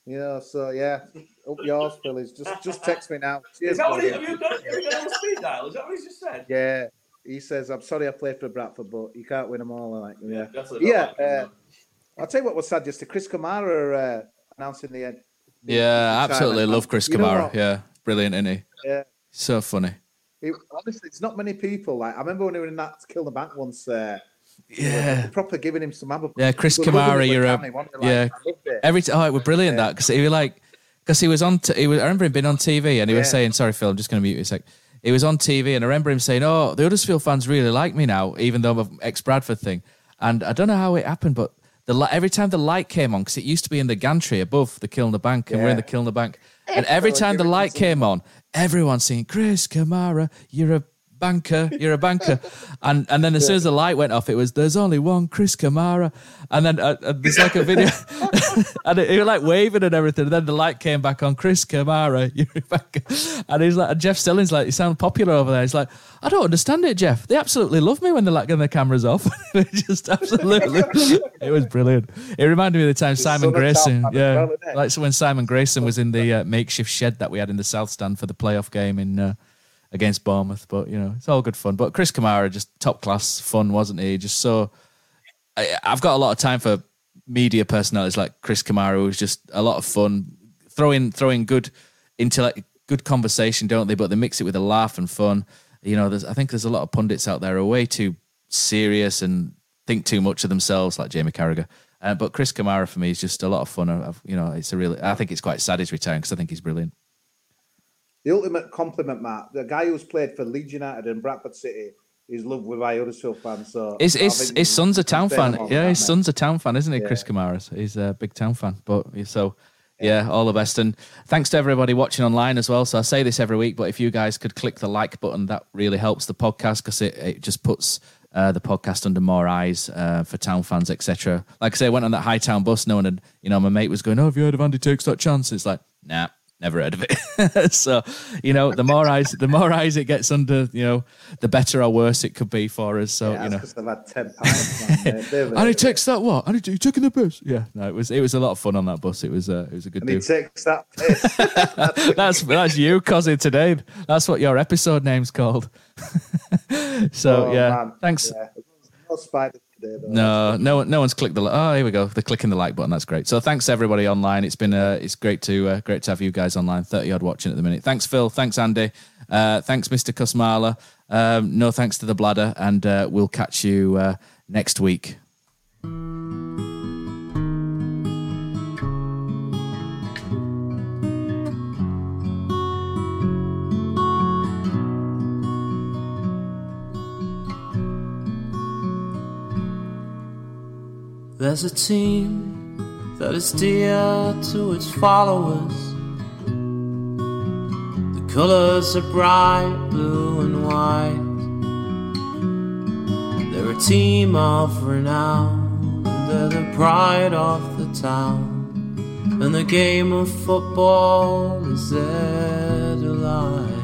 You know, so yeah, up yours, Phillies. Just just text me now. Cheers, Is that what he, have you got? Have you got speed dial? Is that what he just said? Yeah, he says I'm sorry I played for Bradford, but you can't win them all. Like yeah, that's what I yeah. Uh, I'll tell you what was sad. Just the Chris Kamara uh, announcing the end. Yeah, Simon, absolutely love Chris you know Kamara. Yeah, brilliant, isn't he? Yeah. So funny. It, honestly, it's not many people. Like I remember when he was in that Kill the Bank once. Uh, Yeah. they proper giving him some ammo. Yeah, Chris We were Kamara, it you're a Cammy, weren't we? Like, yeah. I loved it. Every time, oh, it was brilliant that because he was like because he was on. T- he was, I remember him being on TV and he was saying, "Sorry, Phil, I'm just going to mute you a sec." He was on TV and I remember him saying, "Oh, the Huddersfield fans really like me now, even though I'm an ex Bradford thing." And I don't know how it happened, but the every time the light came on, because it used to be in the gantry above the Kilner Bank, and we're in the Yeah. Kilner Bank, and every time the light came on, everyone saying, "Chris Kamara, you're a." Banker, you're a banker, and and then as soon as the light went off, it was there's only one Chris Kamara, and then uh, uh, there's like a video, and he was like waving and everything. And then the light came back on Chris Kamara, you're a banker, and he's like, and Jeff Stelling's like, you sound popular over there. He's like, I don't understand it, Jeff. They absolutely love me when they're like, when the camera's off. It just absolutely, it was brilliant. It reminded me of the time Simon Grayson, yeah, well, like so when Simon Grayson was in the uh, makeshift shed that we had in the South Stand for the playoff game in. Against Bournemouth, but you know it's all good fun. But Chris Kamara just top class fun, wasn't he? Just so I, I've got a lot of time for media personalities like Chris Kamara, who's just a lot of fun, throwing throwing good intellect, good conversation, don't they? But they mix it with a laugh and fun. You know, there's I think there's a lot of pundits out there who are way too serious and think too much of themselves, like Jamie Carragher. Uh, but Chris Kamara for me is just a lot of fun. I've, you know, it's a really. I think it's quite sad he's retiring because I think he's brilliant. The ultimate compliment, Matt. The guy who's played for Leeds United and Bradford City is loved with by Huddersfield fans. So His, his, his son's a town fan. Yeah, his son's a town fan, isn't he? Yeah. Chris Kamara. He's a big town fan. But so, yeah, all the best. And thanks to everybody watching online as well. So I say this every week, but if you guys could click the like button, that really helps the podcast because it, it just puts uh, the podcast under more eyes uh, for town fans, etc. Like I say, I went on that High Town bus. No one had, you know, my mate was going, "Oh, have you heard of Andy Takes That Chance?" It's like, nah. Never heard of it. so, you know, the more eyes, the more eyes it gets under, you know, the better or worse it could be for us. So, Yeah, you know, they've had ten pounds. and he takes that what? And he, you taking the piss? Yeah, no, it was it was a lot of fun on that bus. It was uh, it was a good and he takes that that's that's you, Cozzy, today. That's what your episode name's called. so Oh, yeah, man. thanks. Yeah. No spiders today, though. No, no no one's clicked the. Oh, here we go. They're clicking the like button. That's great. So thanks everybody online. It's been uh, it's great to uh, great to have you guys online. Thirty odd watching at the minute. Thanks, Phil. Thanks, Andy. Uh, thanks, Mister Kusmala. Um, no thanks to the bladder, and uh, we'll catch you uh, next week. There's a team that is dear to its followers. The colors are bright blue and white. They're a team of renown, they're the pride of the town. And the game of football is their delight.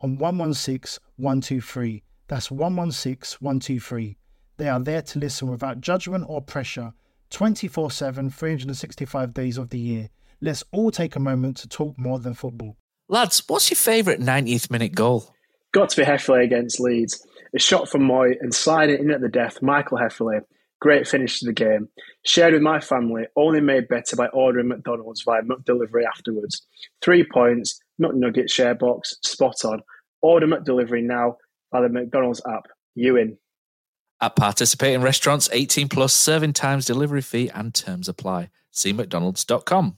on 116 123. That's 116 123. They are there to listen without judgment or pressure 24 7, 365 days of the year. Let's all take a moment to talk more than football. Lads, what's your favourite 90th minute goal? Got to be Hefele against Leeds. A shot from Moy and sliding in at the death, Michael Hefele. Great finish to the game. Shared with my family, only made better by ordering McDonald's via McDelivery afterwards. Three points, McNugget share box, spot on. Order McDelivery now by the McDonald's app. You in. At participating restaurants, 18 plus serving times, delivery fee, and terms apply. See McDonald's.com.